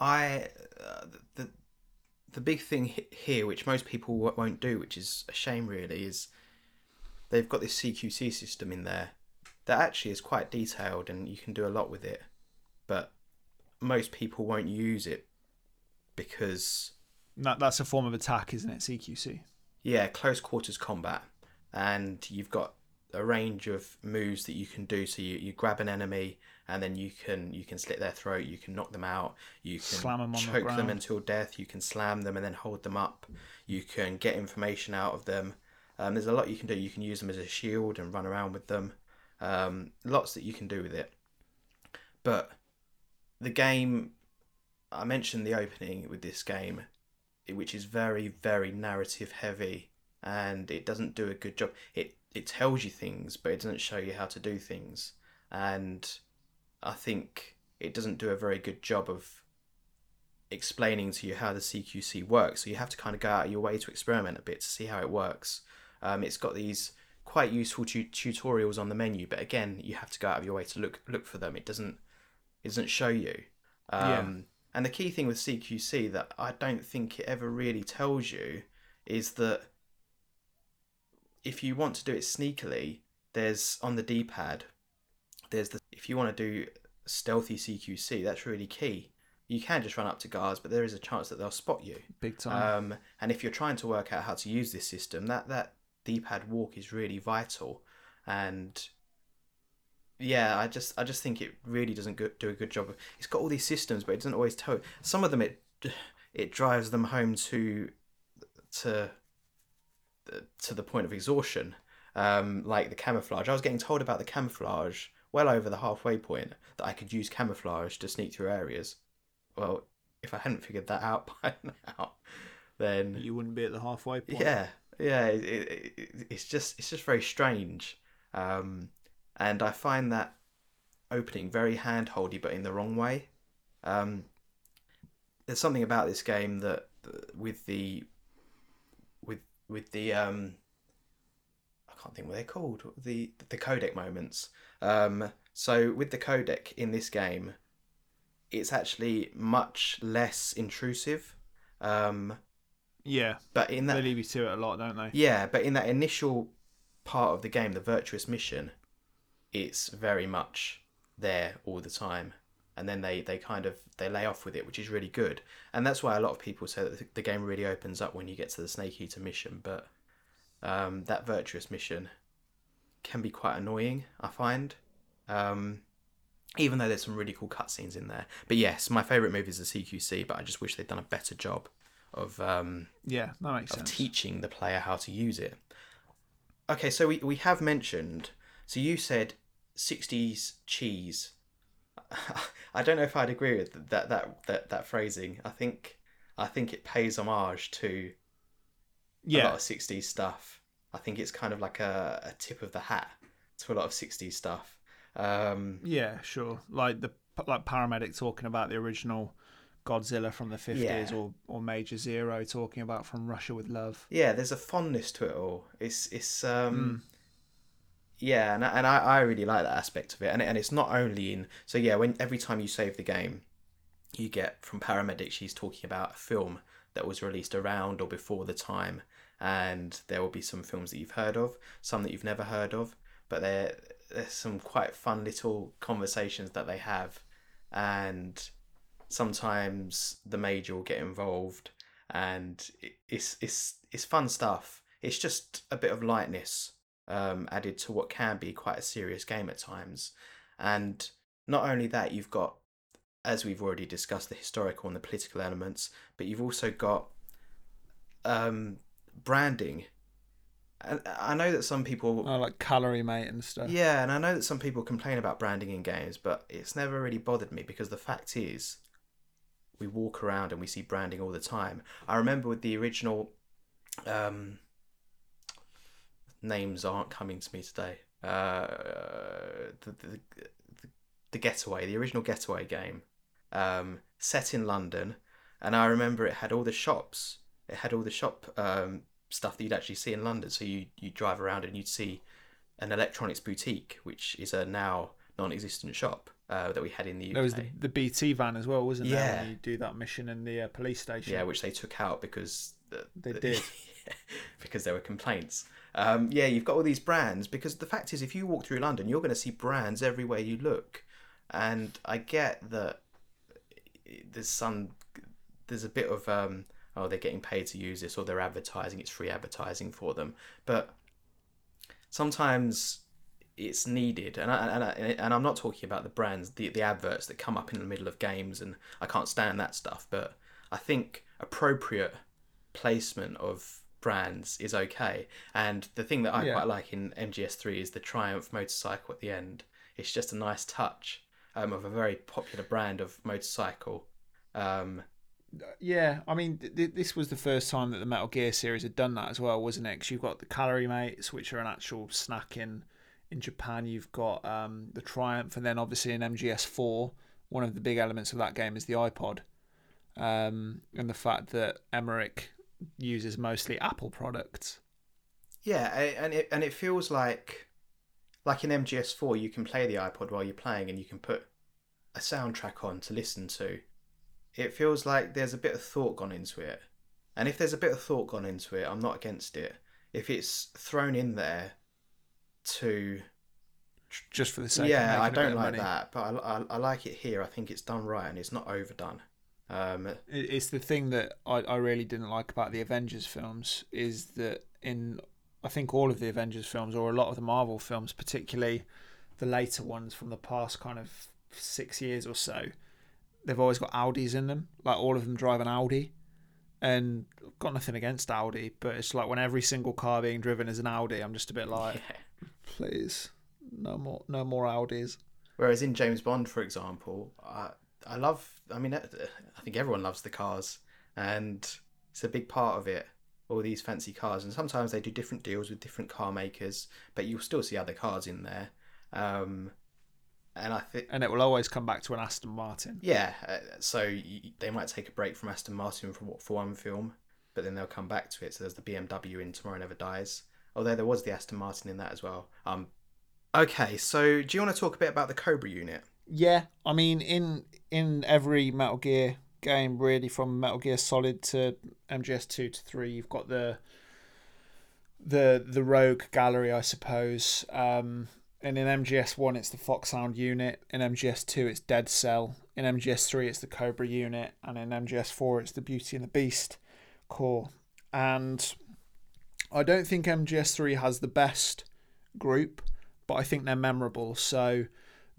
i uh, the the big thing here which most people won't do which is a shame really is they've got this cqc system in there that actually is quite detailed and you can do a lot with it but most people won't use it because that, that's a form of attack, isn't it? CQC. Yeah, close quarters combat, and you've got a range of moves that you can do. So you, you grab an enemy, and then you can you can slit their throat, you can knock them out, you can slam them on choke the them until death, you can slam them and then hold them up, you can get information out of them. Um, there's a lot you can do. You can use them as a shield and run around with them. Um, lots that you can do with it. But the game, I mentioned the opening with this game which is very very narrative heavy and it doesn't do a good job. It it tells you things but it doesn't show you how to do things. And i think it doesn't do a very good job of explaining to you how the cqc works. So you have to kind of go out of your way to experiment a bit to see how it works. Um, it's got these quite useful tu- tutorials on the menu but again you have to go out of your way to look look for them. It doesn't it doesn't show you um, yeah. And the key thing with CQC that I don't think it ever really tells you is that if you want to do it sneakily, there's on the D pad, there's the if you want to do stealthy CQC, that's really key. You can just run up to guards, but there is a chance that they'll spot you. Big time. Um, and if you're trying to work out how to use this system, that that D pad walk is really vital. And yeah, I just I just think it really doesn't go, do a good job. Of, it's got all these systems, but it doesn't always tell. Some of them it it drives them home to to to the point of exhaustion. Um, like the camouflage, I was getting told about the camouflage well over the halfway point that I could use camouflage to sneak through areas. Well, if I hadn't figured that out by now, then you wouldn't be at the halfway point. Yeah, yeah, it, it, it's just it's just very strange. Um, and I find that opening very handholdy, but in the wrong way. Um, there's something about this game that with the with with the um, I can't think what they're called the the codec moments. Um, so with the codec in this game, it's actually much less intrusive. Um, Yeah, but in they that leave you to it a lot, don't they? Yeah, but in that initial part of the game, the virtuous mission, it's very much there all the time. And then they, they kind of they lay off with it, which is really good. And that's why a lot of people say that the- game really opens up when you get to the Snake Eater mission. But um, that virtuous mission can be quite annoying, I find. Um, even though there's some really cool cutscenes in there. But yes, my favourite move is the CQC, but I just wish they'd done a better job of um, Yeah, that makes of sense. teaching the player how to use it. Okay, so we, we have mentioned. So you said '60s cheese. I don't know if I'd agree with that that that, that phrasing. I think I think it pays homage to yeah. a lot of '60s stuff. I think it's kind of like a, a tip of the hat to a lot of '60s stuff. Um, yeah, sure. Like the like paramedic talking about the original Godzilla from the fifties, Yeah. or or Major Zero talking about from Russia with Love. yeah, there's a fondness to it all. It's it's um Mm. Yeah, and and I, I really like that aspect of it, and and it's not only in so yeah when every time you save the game, you get from paramedic she's talking about a film that was released around or before the time, and there will be some films that you've heard of, some that you've never heard of, but there there's some quite fun little conversations that they have, and sometimes the major will get involved and it's it's it's fun stuff. It's just a bit of lightness um, added to what can be quite a serious game at times and not only that you've got as we've already discussed the historical and the political elements but you've also got um, branding and i know that some people Oh, like calorie mate and stuff. yeah, and I know that some people complain about branding in games, but it's never really bothered me because the fact is, we walk around and we see branding all the time. I remember with the original, um, names aren't coming to me today. Uh, the, the, the, the Getaway, the original Getaway game, um, set in London, and I remember it had all the shops. It had all the shop um, stuff that you'd actually see in London. So you you drive around and you'd see an electronics boutique, which is a now non-existent shop uh, that we had in the UK. There was the, the BT van as well, wasn't there? Yeah. When you do that mission in the uh, police station. yeah, which they took out because the, They did. because there were complaints. Um, yeah, you've got all these brands because the fact is, if you walk through London, you're going to see brands everywhere you look, and I get that there's some there's a bit of um, oh they're getting paid to use this or they're advertising it's free advertising for them, but sometimes it's needed. And I, and I, and I'm not talking about the brands the the adverts that come up in the middle of games and I can't stand that stuff. But I think appropriate placement of brands is okay and the thing that I Yeah. quite like in MGS3 is the Triumph motorcycle at the end it's just a nice touch um, of a very popular brand of motorcycle um, Yeah, I mean, th- th- this was the first time that the Metal Gear series had done that as well, wasn't it? Because you've got the Calorie Mates, which are an actual snack in in Japan. You've got um, the Triumph, and then obviously in MGS4, one of the big elements of that game is the iPod, um, and the fact that Emmerich uses mostly Apple products. Yeah, and it and it feels like like in MGS4 you can play the iPod while you're playing and you can put a soundtrack on to listen to. It feels like there's a bit of thought gone into it. And if there's a bit of thought gone into it, I'm not against it. If it's thrown in there to Just for the sake of yeah, I don't like money. that, but I, I, I like it here. I think it's done right and it's not overdone. Um, It's the thing that I, I really didn't like about the Avengers films is that in I think all of the Avengers films or a lot of the Marvel films, particularly the later ones from the past kind of six years or so, they've always got Audis in them. Like all of them drive an Audi. And I've got nothing against Audi, but it's like when every single car being driven is an Audi, I'm just a bit like, yeah. please, no more, no more Audis. Whereas in James Bond, for example, I I love. I mean, I think everyone loves the cars, and it's a big part of it. All these fancy cars, and sometimes they do different deals with different car makers, but you'll still see other cars in there. Um, and I think, And it will always come back to an Aston Martin. yeah, uh, so y they might take a break from Aston Martin for for one film, but then they'll come back to it. So there's the BMW in Tomorrow Never Dies. Although there was the Aston Martin in that as well. Um, okay, so do you want to talk a bit about the Cobra unit? Yeah, I mean, in in every Metal Gear game, really, from Metal Gear Solid to MGS two to three, you've got the the the Rogue Gallery, I suppose. Um, and in MGS one, it's the Foxhound unit. In MGS two, it's Dead Cell. In MGS three, it's the Cobra unit, and in MGS four, it's the Beauty and the Beast Corps. And I don't think MGS three has the best group, but I think they're memorable. So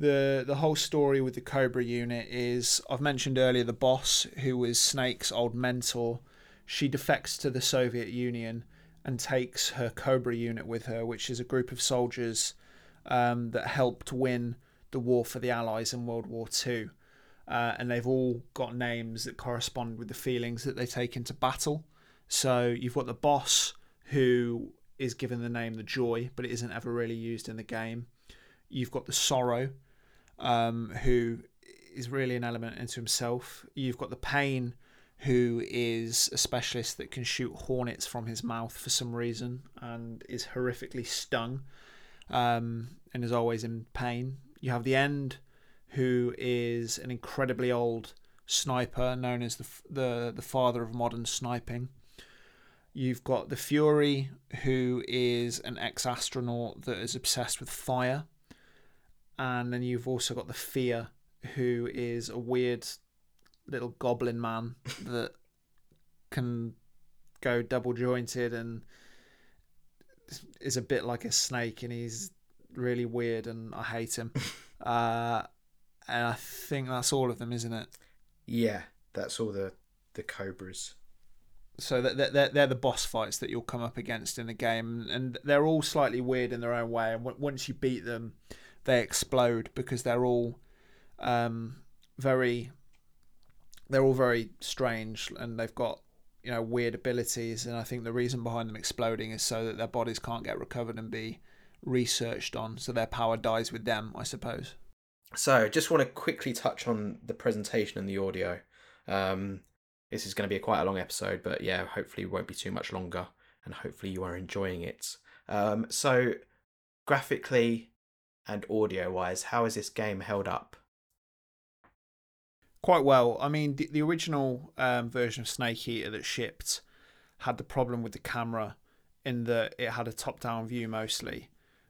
the the whole story with the Cobra unit is I've mentioned earlier the boss who was Snake's old mentor. She defects to the Soviet Union and takes her Cobra unit with her, which is a group of soldiers um, that helped win the war for the Allies in World War Two. Uh, and they've all got names that correspond with the feelings that they take into battle. So you've got the boss who is given the name the Joy, but it isn't ever really used in the game. You've got the Sorrow, um, who is really an element into himself. You've got the Pain, who is a specialist that can shoot hornets from his mouth for some reason and is horrifically stung um, and is always in pain. You have the End, who is an incredibly old sniper known as the the the father of modern sniping. You've got the Fury, who is an ex astronaut that is obsessed with fire. And then you've also got the Fear, who is a weird little goblin man that can go double jointed and is a bit like a snake and he's really weird and I hate him. uh, and I think that's all of them, isn't it? Yeah, that's all the the cobras. So that they're, they're the boss fights that you'll come up against in the game, and they're all slightly weird in their own way. And once you beat them, they explode because they're all um, very they're all very strange and they've got you know weird abilities. And i think the reason behind them exploding is so that their bodies can't get recovered and be researched on. So their power dies with them i suppose. So just want to quickly touch on the presentation and the audio. Um, this is going to be a quite a long episode but yeah hopefully it won't be too much longer and hopefully you are enjoying it. Um, so graphically and audio wise how is this game held up quite well. I mean, the, the original um, version of Snake Eater that shipped had the problem with the camera in that it had a top-down view mostly,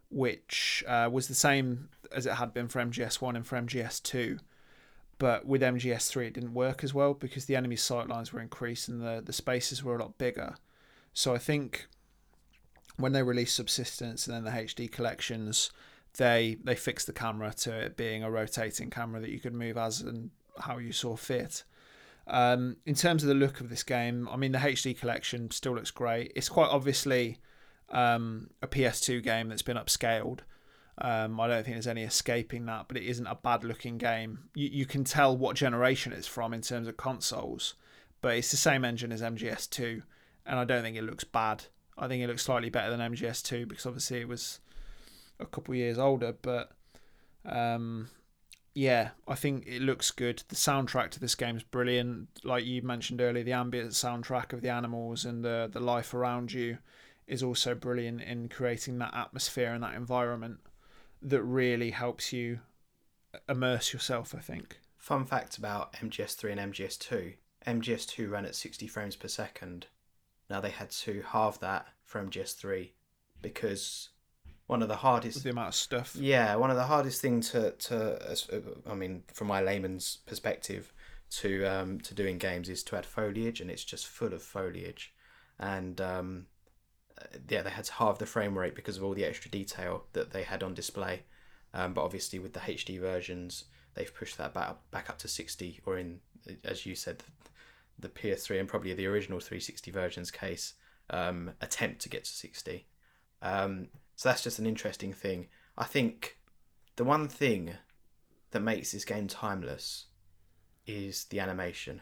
which uh, was the same as it had been for MGS1 and for MGS2. But with MGS3, it didn't work as well because the enemy sightlines were increased and the, the spaces were a lot bigger. So I think when they released Subsistence and then the HD collections, they they fixed the camera to it being a rotating camera that you could move as and how you saw fit. Um, in terms of the look of this game, I mean, the HD collection still looks great. It's quite obviously um, a PS2 game that's been upscaled. Um, I don't think there's any escaping that, but it isn't a bad looking game. You, you can tell what generation it's from in terms of consoles, but it's the same engine as MGS2, and I don't think it looks bad. I think it looks slightly better than MGS2 because obviously it was a couple years older, but um, yeah, I think it looks good. The soundtrack to this game is brilliant. Like you mentioned earlier, the ambient soundtrack of the animals and the the life around you is also brilliant in creating that atmosphere and that environment that really helps you immerse yourself. I think. Fun fact about MGS3 and MGS2: MGS2 ran at 60 frames per second. Now they had to halve that for MGS3 because one of the hardest the amount of stuff. Yeah, one of the hardest thing to to I mean, from my layman's perspective, to um, to doing games is to add foliage, and it's just full of foliage, and um, yeah, they had to halve the frame rate because of all the extra detail that they had on display. Um, but obviously, with the HD versions, they've pushed that back back up to sixty, or in as you said, the PS3 and probably the original 360 versions case um, attempt to get to 60. Um, so that's just an interesting thing. I think the one thing that makes this game timeless is the animation.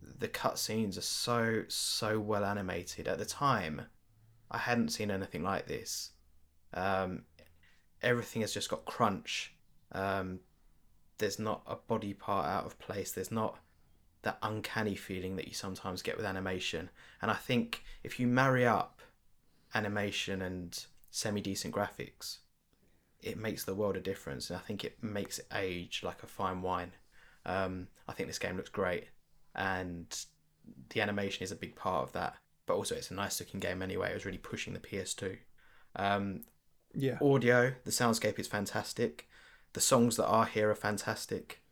The cutscenes are so so well animated. At the time, I hadn't seen anything like this. Um, everything has just got crunch. Um, there's not a body part out of place. There's not that uncanny feeling that you sometimes get with animation. And I think if you marry up animation and semi decent graphics, it makes the world a difference, and I think it makes it age like a fine wine. Um, I think this game looks great, and the animation is a big part of that. But also, it's a nice looking game anyway. It was really pushing the PS2. Um, Yeah. audio, the soundscape is fantastic. The songs that are here are fantastic.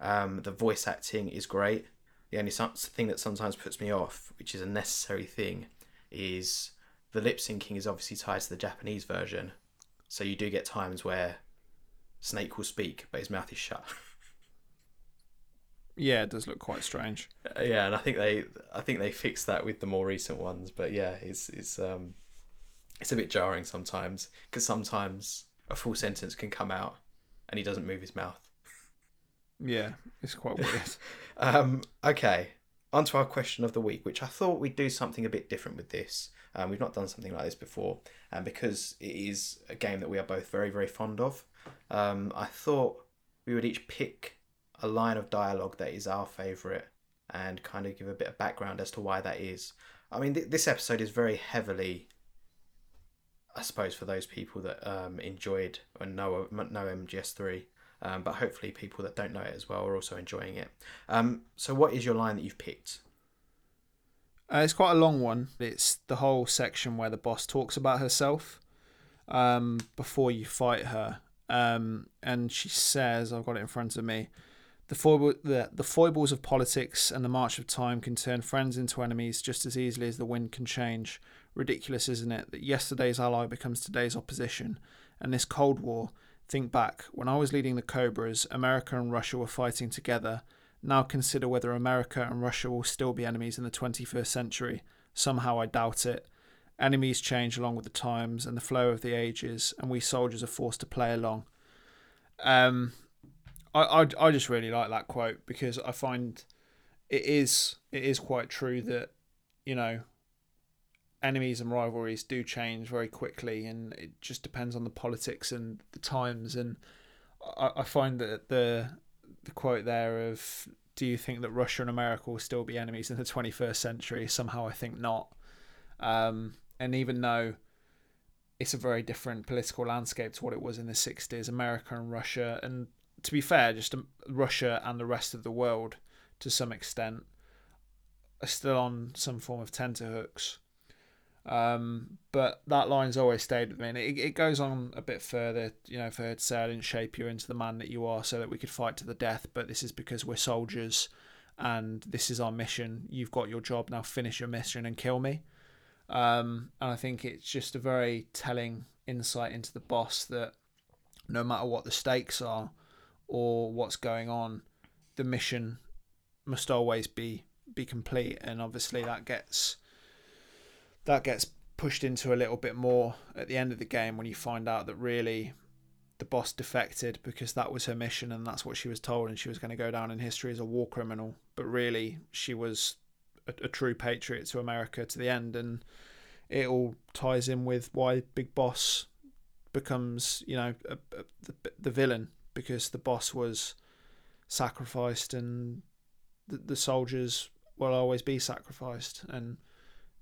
Um, the voice acting is great. The only thing that sometimes puts me off, which is a necessary thing, is the lip syncing is obviously tied to the Japanese version. So you do get times where Snake will speak, but his mouth is shut. Yeah, it does look quite strange. Uh, yeah, and I think they, I think they fixed that with the more recent ones. But yeah, it's it's um, it's a bit jarring sometimes because sometimes a full sentence can come out and he doesn't move his mouth. Yeah, it's quite weird. Um, okay, on to our question of the week, which I thought we'd do something a bit different with this. Um, we've not done something like this before, and because it is a game that we are both very, very fond of, um, I thought we would each pick a line of dialogue that is our favourite and kind of give a bit of background as to why that is. I mean, th- this episode is very heavily, I suppose, for those people that um, enjoyed and know know MGS3 um, but hopefully people that don't know it as well are also enjoying it. Um, so, what is your line that you've picked? Uh, it's quite a long one. It's the whole section where the boss talks about herself um, before you fight her. Um, and she says, I've got it in front of me, the, foible, the, the foibles of politics and the march of time can turn friends into enemies just as easily as the wind can change. Ridiculous, isn't it, that yesterday's ally becomes today's opposition? And this Cold War, think back, when I was leading the Cobras, America and Russia were fighting together. Now consider whether America and Russia will still be enemies in the 21st century. Somehow I doubt it. Enemies change along with the times and the flow of the ages, and we soldiers are forced to play along. Um, I, I, I just really like that quote because I find it is it is quite true that you know enemies and rivalries do change very quickly, and it just depends on the politics and the times. And I, I find that the the quote there of "Do you think that Russia and America will still be enemies in the 21st century?" Somehow, I think not. Um, and even though it's a very different political landscape to what it was in the 60s, America and Russia, and to be fair, just um, Russia and the rest of the world to some extent are still on some form of tenterhooks. Um, but that line's always stayed with me, and it, it goes on a bit further. You know, for her to say, "I didn't shape you into the man that you are, so that we could fight to the death." But this is because we're soldiers, and this is our mission. You've got your job now. Finish your mission and kill me. Um, and I think it's just a very telling insight into the boss that no matter what the stakes are or what's going on, the mission must always be be complete. And obviously that gets that gets pushed into a little bit more at the end of the game when you find out that really the boss defected because that was her mission and that's what she was told and she was going to go down in history as a war criminal. But really she was a, a true patriot to America to the end and it all ties in with why Big Boss becomes you know a, a, the, the villain because the boss was sacrificed and the, the soldiers will always be sacrificed and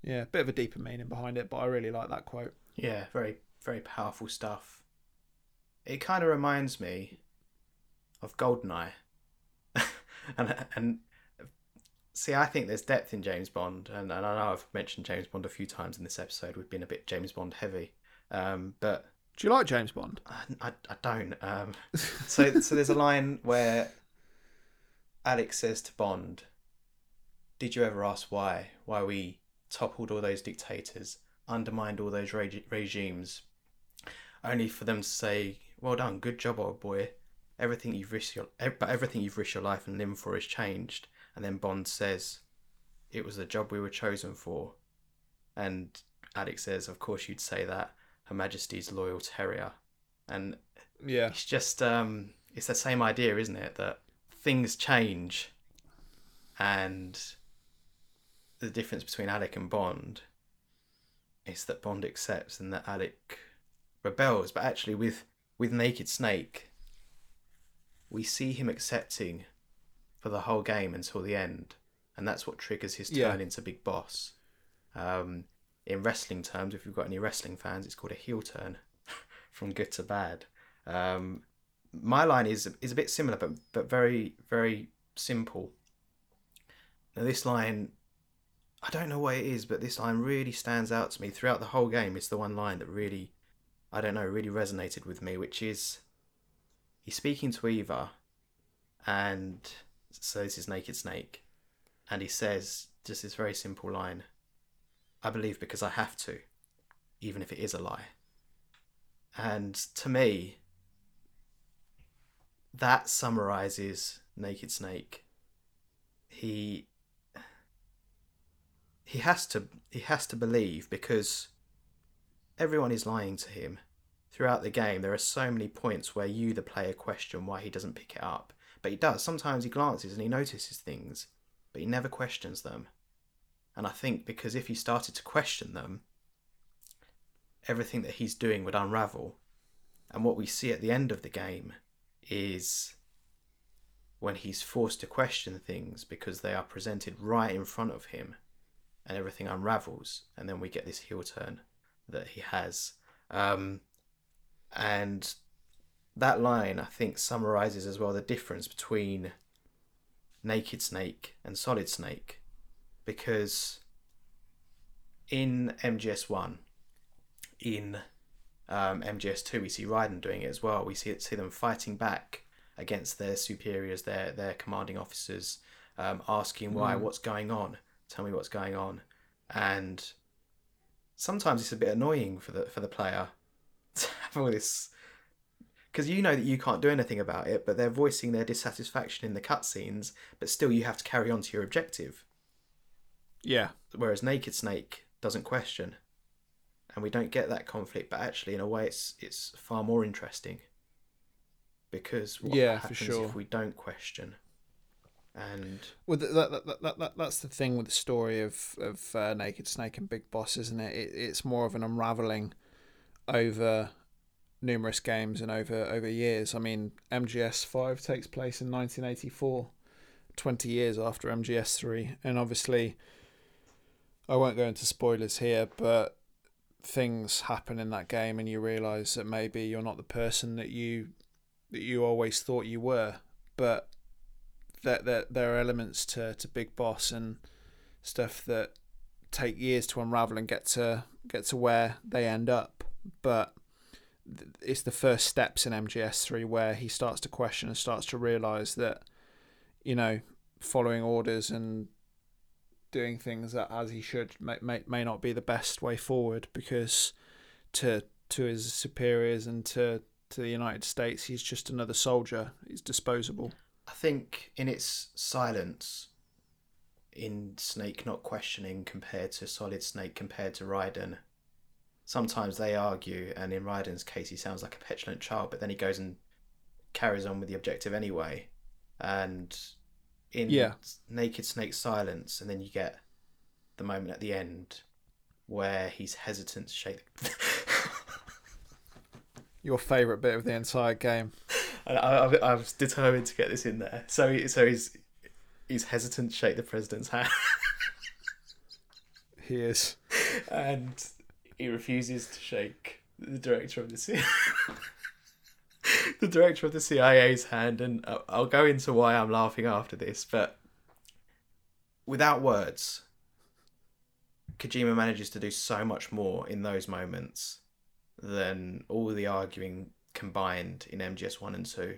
yeah, a bit of a deeper meaning behind it, but I really like that quote. Yeah, very very powerful stuff. It kind of reminds me of Goldeneye, and and see, I think there's depth in James Bond, and, and I know I've mentioned James Bond a few times in this episode. We've been a bit James Bond heavy, um, but Do you like James Bond? I, I, I don't. Um, so so there's a line where Alec says to Bond, "Did you ever ask why? Why we toppled all those dictators, undermined all those reg- regimes, only for them to say, "Well done, good job, old boy. Everything you've risked your, but everything you've risked your life and limb for has changed." And then Bond says, "It was the job we were chosen for," and Alec says, "Of course you'd say that, Her Majesty's loyal terrier," and Yeah. it's just um it's the same idea isn't it that things change and the difference between alec and bond is that bond accepts and that alec rebels but actually with with naked snake we see him accepting for the whole game until the end and that's what triggers his turn Yeah. into big boss um in wrestling terms if you've got any wrestling fans it's called a heel turn from good to bad Um, my line is is a bit similar, but but very very simple. Now this line, I don't know what it is, but this line really stands out to me throughout the whole game. It's the one line that really, I don't know, really resonated with me, which is he's speaking to Eva, and so this is Naked Snake, and he says just this very simple line I believe because I have to, even if it is a lie. And to me, that summarizes Naked Snake. He he has to he has to believe because everyone is lying to him throughout the game. There are so many points where you the player question why he doesn't pick it up. But he does. Sometimes he glances and he notices things but he never questions them. And i think because if he started to question them everything that he's doing would unravel. And what we see at the end of the game is when he's forced to question things because they are presented right in front of him and everything unravels and then we get this heel turn that he has um, and that line i think summarizes as well the difference between naked snake and solid snake because in mgs1 in um, MGS2, we see Raiden doing it as well. We see see them fighting back against their superiors, their their commanding officers, um, asking why, Mm. what's going on, tell me what's going on, and sometimes it's a bit annoying for the for the player to have all this because you know that you can't do anything about it, but they're voicing their dissatisfaction in the cutscenes, but still you have to carry on to your objective. Yeah, Whereas Naked Snake doesn't question, and we don't get that conflict. But actually, in a way, it's it's far more interesting because what Yeah, for happens sure. if we don't question? And Well, that, that, that, that, that, that's the thing with the story of of uh, Naked Snake and Big Boss, isn't it? it? It's more of an unraveling over numerous games and over over years. I mean, MGS Five takes place in 1984, 20 years after MGS Three, and obviously, I won't go into spoilers here, but things happen in that game, and you realise that maybe you're not the person that you that you always thought you were, but that that there are elements to, to Big Boss and stuff that take years to unravel and get to get to where they end up. But it's the first steps in MGS3 where he starts to question and starts to realize that you know following orders and doing things that as he should may, may, may not be the best way forward because to to his superiors and to to the United States he's just another soldier he's disposable I think in its silence, in Snake not questioning compared to Solid Snake compared to Raiden, sometimes they argue, and in Raiden's case, he sounds like a petulant child, but then he goes and carries on with the objective anyway. And in Yeah. Naked Snake's silence, and then you get the moment at the end where he's hesitant to shake. your favorite bit of the entire game I, I, I was determined to get this in there. So, he, so he's he's hesitant to shake the president's hand. he is and he refuses to shake the director of the CIA. the director of the CIA's hand, and I'll go into why I'm laughing after this, but without words, Kojima manages to do so much more in those moments than all the arguing combined in MGS one and two.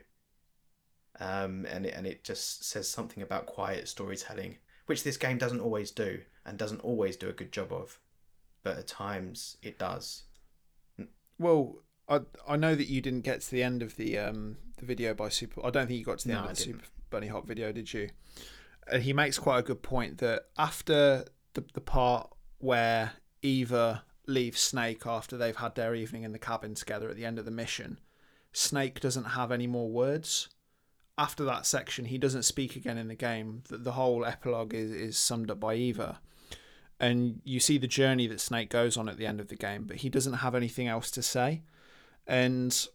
Um, and it, and it just says something about quiet storytelling, which this game doesn't always do, and doesn't always do a good job of, but at times it does. well I I know that you didn't get to the end of the um the video by Super I don't think you got to the No, end of the. Super Bunnyhop video did you and he makes quite a good point that after the the part where Eva leaves Snake after they've had their evening in the cabin together at the end of the mission Snake doesn't have any more words after that section he doesn't speak again in the game the, the whole epilogue is, is summed up by Eva and you see the journey that Snake goes on at the end of the game, but he doesn't have anything else to say. And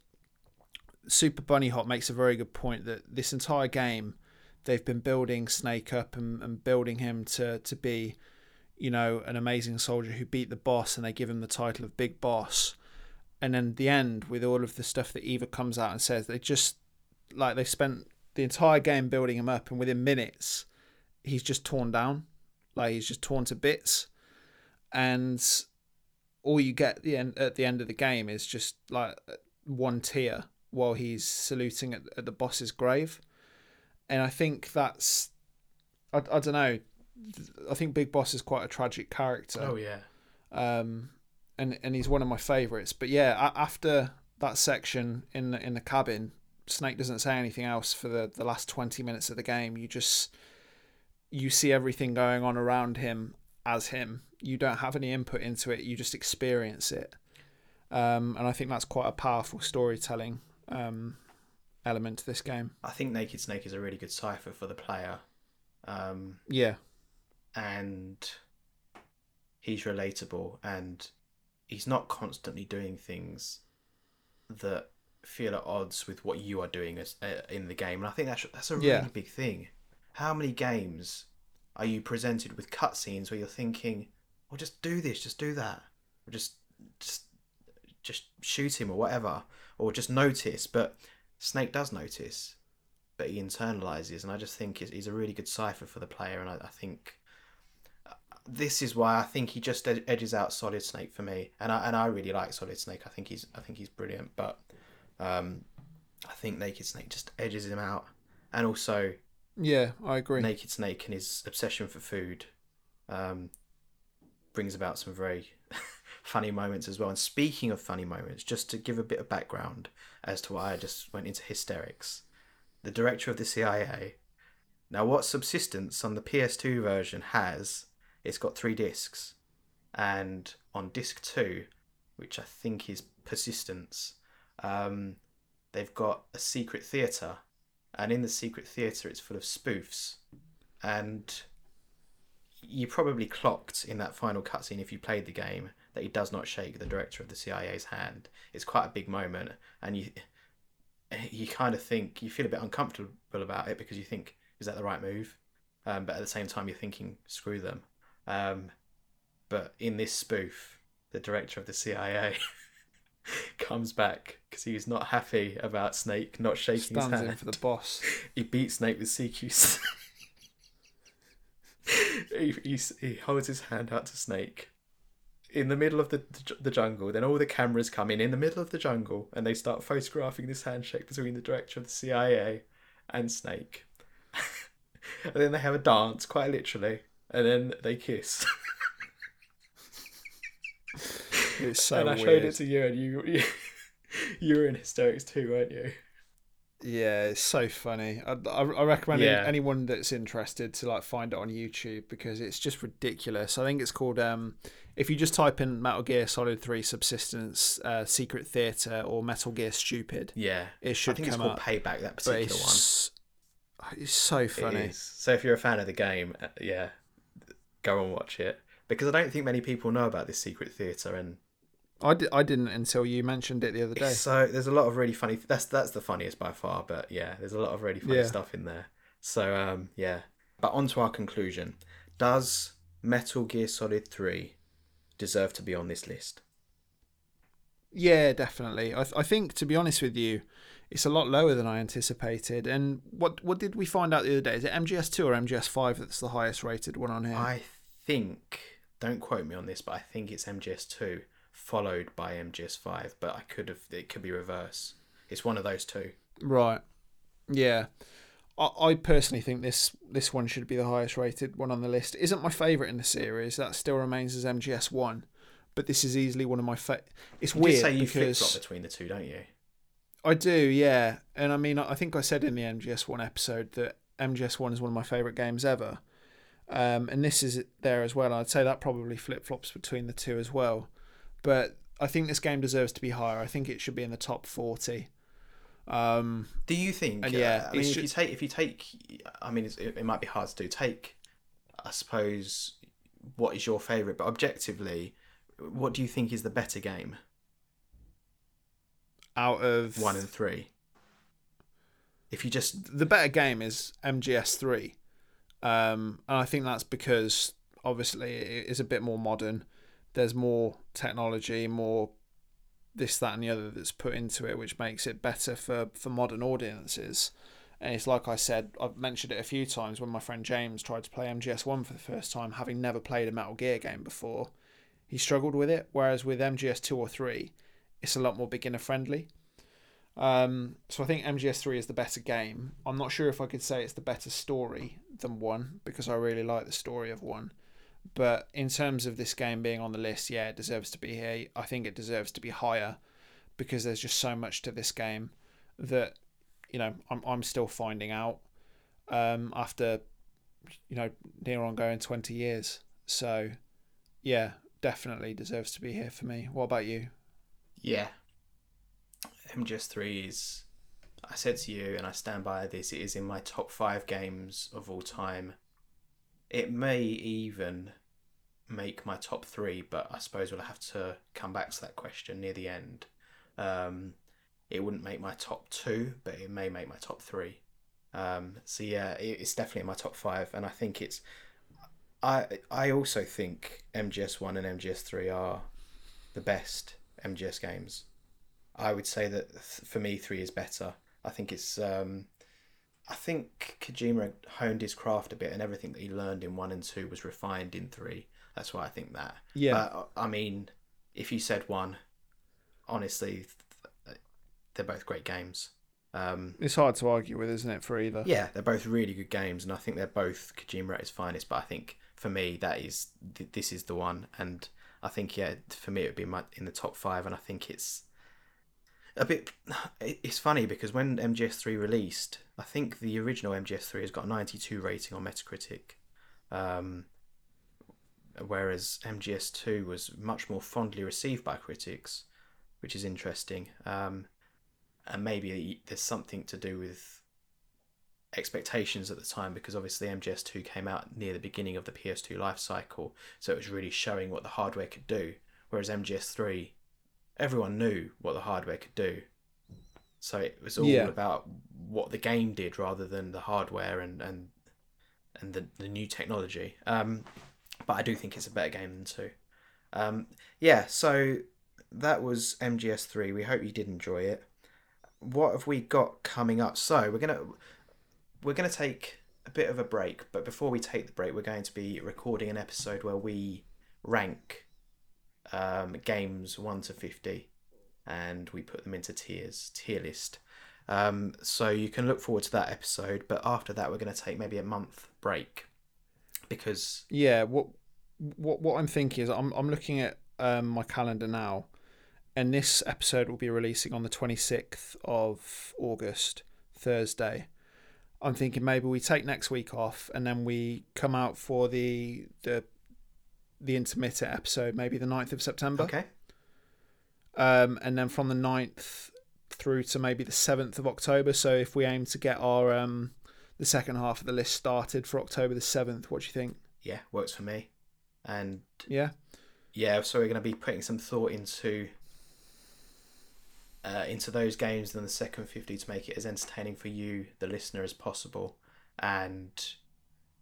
Super Bunnyhop makes a very good point that this entire game, they've been building Snake up and, and building him to, to be, you know, an amazing soldier who beat the boss, and they give him the title of Big Boss. And then the end with all of the stuff that Eva comes out and says, they just like they spent the entire game building him up, and within minutes, he's just torn down, like he's just torn to bits, and all you get at the end at the end of the game is just like one tear while he's saluting at, at the boss's grave, and I think that's I, I don't know. I think Big Boss is quite a tragic character. Oh yeah. Um, and and he's one of my favorites. But yeah, after that section in the, in the cabin, Snake doesn't say anything else for the the last twenty minutes of the game. You just you see everything going on around him as him. You don't have any input into it. You just experience it. Um, and I think that's quite a powerful storytelling um, element to this game. I think Naked Snake is a really good cipher for the player. Um, Yeah, and he's relatable and he's not constantly doing things that feel at odds with what you are doing as uh, in the game and i think that's that's a really Yeah. big thing how many games are you presented with cutscenes where you're thinking well just do this just do that or just just just shoot him or whatever or just notice but snake does notice but he internalizes and i just think he's, he's a really good cipher for the player and i, I think this is why I think he just ed- edges out Solid Snake for me, and I and I really like Solid Snake. I think he's I think he's brilliant, but um, I think Naked Snake just edges him out, and also yeah, I agree. Naked Snake and his obsession for food um, brings about some very funny moments as well. And speaking of funny moments, just to give a bit of background as to why I just went into hysterics, the director of the CIA. Now, what Subsistence on the PS2 version has, it's got three discs, and on disc two, which I think is Persistence, um, they've got a secret theatre. And in the secret theatre it's full of spoofs. And you probably clocked in that final cutscene if you played the game that he does not shake the director of the CIA's hand. It's quite a big moment. And you you kind of think you feel a bit uncomfortable about it because you think is that the right move? Um, but at the same time you're thinking screw them um, but in this spoof the director of the CIA comes back because he's not happy about Snake not shaking his hand in for the boss. he beats Snake with CQC. he, he, he holds his hand out to Snake in the middle of the, the jungle. Then all the cameras come in in the middle of the jungle and they start photographing this handshake between the director of the CIA and Snake. and then they have a dance, quite literally, and then they kiss. It's so and I weird. showed it to you, and you, you you were in hysterics too, weren't you? Yeah, it's so funny. I, I, I recommend Yeah. anyone that's interested to like find it on YouTube because it's just ridiculous. I think it's called um, if you just type in Metal Gear Solid Three Subsistence uh, Secret Theater or Metal Gear Stupid, Yeah, it should I think it's come called up. Payback. That particular one. it's it's so funny. So if you're a fan of the game, uh, yeah, go and watch it because I don't think many people know about this secret theater, and I, di- I didn't until you mentioned it the other day. so there's a lot of really funny. That's that's the funniest by far, but yeah, there's a lot of really funny Yeah. stuff in there. So um, yeah, but on to our conclusion: Does Metal Gear Solid Three deserve to be on this list? Yeah, definitely. I, th- I think, to be honest with you, it's a lot lower than I anticipated. And what what did we find out the other day? Is it MGS two or MGS five that's the highest rated one on here? I think. Don't quote me on this, but I think it's MGS two followed by MGS five. But I could have. It could be reverse. It's one of those two. Right. Yeah. I, I personally think this this one should be the highest rated one on the list. It isn't my favourite in the series. That still remains as MGS one. But this is easily one of my fa- It's You weird say you flip because flop between the two, don't you? I do, yeah. And I mean, I think I said in the MGS one episode that MGS one is one of my favourite games ever. Um, and this is there as well. I'd say that probably flip flops between the two as well. But I think this game deserves to be higher. I think it should be in the top forty. Um, Do you think? And yeah, uh, I mean, if you take, if you take, I mean, it's, it, it might be hard to do. Take, I suppose, what is your favorite? But objectively, what do you think is the better game? Out of One and three. If you just, the better game is MGS three, um, and I think that's because obviously it is a bit more modern. There's more technology, more this, that, and the other that's put into it, which makes it better for for modern audiences. And it's like I said, I've mentioned it a few times when my friend James tried to play MGS1 for the first time, having never played a Metal Gear game before. He struggled with it, whereas with MGS2 or 3, it's a lot more beginner friendly. Um, so I think MGS3 is the better game. I'm not sure if I could say it's the better story than 1, because I really like the story of 1. But in terms of this game being on the list, yeah, it deserves to be here. I think it deserves to be higher because there's just so much to this game that you know I'm I'm still finding out um, after you know near on going twenty years. So yeah, definitely deserves to be here for me. What about you? Yeah, MGS3 is. I said to you, and I stand by this. It is in my top five games of all time. It may even make my top three, but I suppose we'll have to come back to that question near the end. Um, it wouldn't make my top two, but it may make my top three. Um, so yeah, it's definitely in my top five, and I think it's. I I also think MGS one and MGS three are the best MGS games. I would say that for me three is better. I think it's. Um, I think Kojima honed his craft a bit, and everything that he learned in one and two was refined in three. That's why I think that. Yeah. But I mean, if you said one, honestly, they're both great games. Um, it's hard to argue with, isn't it, for either? Yeah, they're both really good games, and I think they're both Kojima at his finest. But I think for me, that is this is the one, and I think yeah, for me it would be my, in the top five, and I think it's a bit. It's funny because when MGS3 released, I think the original MGS3 has got a 92 rating on Metacritic, um, whereas MGS2 was much more fondly received by critics, which is interesting. Um, and maybe there's something to do with expectations at the time because obviously MGS2 came out near the beginning of the PS2 life cycle, so it was really showing what the hardware could do. Whereas MGS3, everyone knew what the hardware could do, so it was all yeah. about what the game did rather than the hardware and and and the the new technology. Um, but I do think it's a better game than two. Um, yeah, so that was MGS3. We hope you did enjoy it what have we got coming up? So we're gonna we're gonna take a bit of a break, but before we take the break, we're going to be recording an episode where we rank um, games one to fifty, and we put them into tiers, tier list. Um, so you can look forward to that episode. But after that, we're going to take maybe a month break because yeah, what what what I'm thinking is I'm I'm looking at um, my calendar now and this episode will be releasing on the 26th of August, Thursday. I'm thinking maybe we take next week off and then we come out for the the the intermittent episode, maybe the 9th of September. Okay. Um, and then from the 9th through to maybe the 7th of October. So if we aim to get our um, the second half of the list started for October the 7th, what do you think? Yeah, works for me. And yeah. Yeah, so we're going to be putting some thought into uh, into those games than the second 50 to make it as entertaining for you, the listener, as possible. And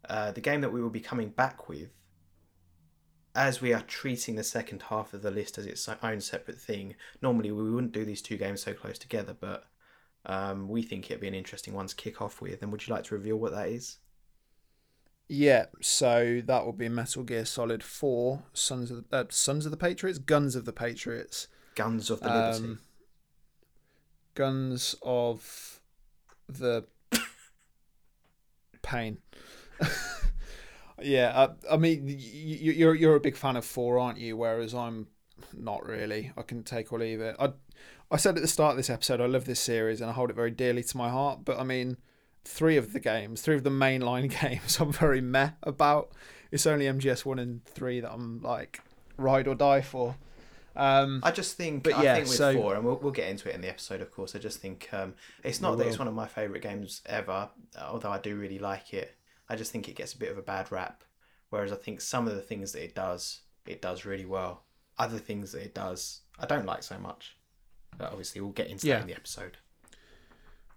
uh, the game that we will be coming back with, as we are treating the second half of the list as its own separate thing, normally we wouldn't do these two games so close together, but um, we think it'd be an interesting one to kick off with. And would you like to reveal what that is? Yeah, so that will be Metal Gear Solid 4, Sons of the, uh, Sons of the Patriots, Guns of the Patriots. Guns of the Liberty. Um, Guns of the Pain. yeah, uh, I mean, you, you're you're a big fan of four, aren't you? Whereas I'm not really. I can take or leave it. I I said at the start of this episode, I love this series and I hold it very dearly to my heart. But I mean, three of the games, three of the mainline games, I'm very meh about. It's only MGS one and three that I'm like ride or die for. Um, I just think, but yeah, I think with so, four, and we'll, we'll get into it in the episode, of course. I just think um, it's not that it's one of my favourite games ever, although I do really like it. I just think it gets a bit of a bad rap. Whereas I think some of the things that it does, it does really well. Other things that it does, I don't like so much. But obviously, we'll get into yeah. that in the episode.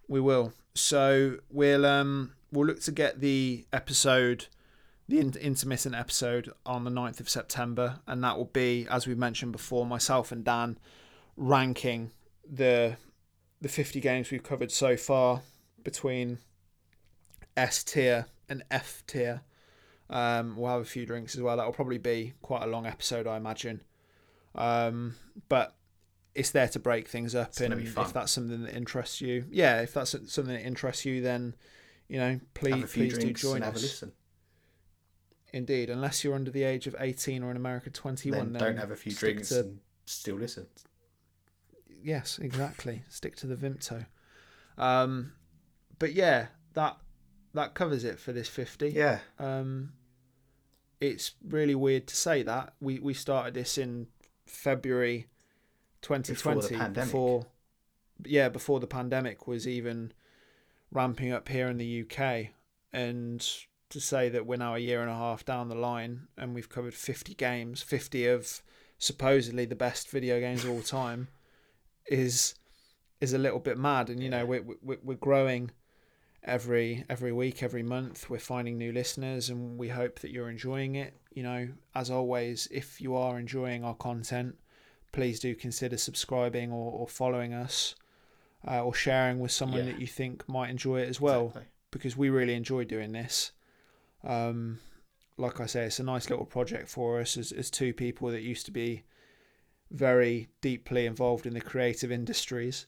We will. So we'll um we'll look to get the episode the intermittent episode on the 9th of September, and that will be, as we mentioned before, myself and Dan ranking the the 50 games we've covered so far between S tier and F tier. Um, we'll have a few drinks as well. That'll probably be quite a long episode, I imagine. Um, but it's there to break things up, It's and if that's something that interests you, yeah, if that's something that interests you, then you know, please please do join and have a us. Indeed, unless you're under the age of 18 or in America 21, Then don't have a few drinks to- and still listen. yes, exactly. Stick to the Vimto. Um, but yeah, that that covers it for this 50. Yeah, Um, it's really weird to say that we we started this in February 2020 pandemic. before yeah before the pandemic was even ramping up here in the UK and to say that we're now a year and a half down the line and we've covered 50 games 50 of supposedly the best video games of all time is is a little bit mad and you know we're, we're, we're growing every every week every month we're finding new listeners and we hope that you're enjoying it you know as always if you are enjoying our content please do consider subscribing or, or following us uh, or sharing with someone Yeah. that you think might enjoy it as well exactly. because we really enjoy doing this. Um, like I say, it's a nice little project for us as, as two people that used to be very deeply involved in the creative industries.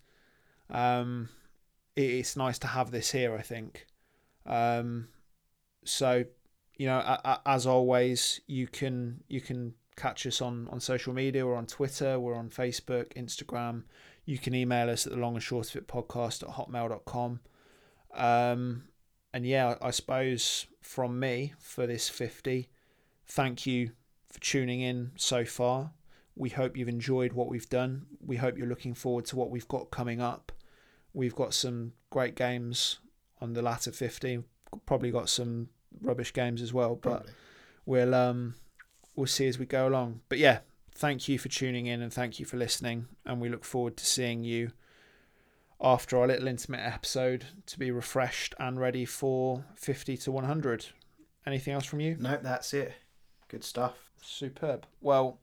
Um, it, it's nice to have this here, I think. Um, so, you know, a, a, as always, you can you can catch us on, on social media. We're on Twitter, we're on Facebook, Instagram. You can email us at the long and short of it podcast at hotmail.com. Um, and yeah, I suppose from me for this 50, thank you for tuning in so far. We hope you've enjoyed what we've done. We hope you're looking forward to what we've got coming up. We've got some great games on the latter 50. Probably got some rubbish games as well, but Probably. we'll um we'll see as we go along. But yeah, thank you for tuning in and thank you for listening and we look forward to seeing you after our little intimate episode to be refreshed and ready for 50 to 100. Anything else from you? Nope, that's it. Good stuff. Superb. Well,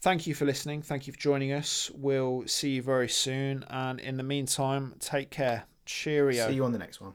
thank you for listening. Thank you for joining us. We'll see you very soon and in the meantime, take care. Cheerio. See you on the next one.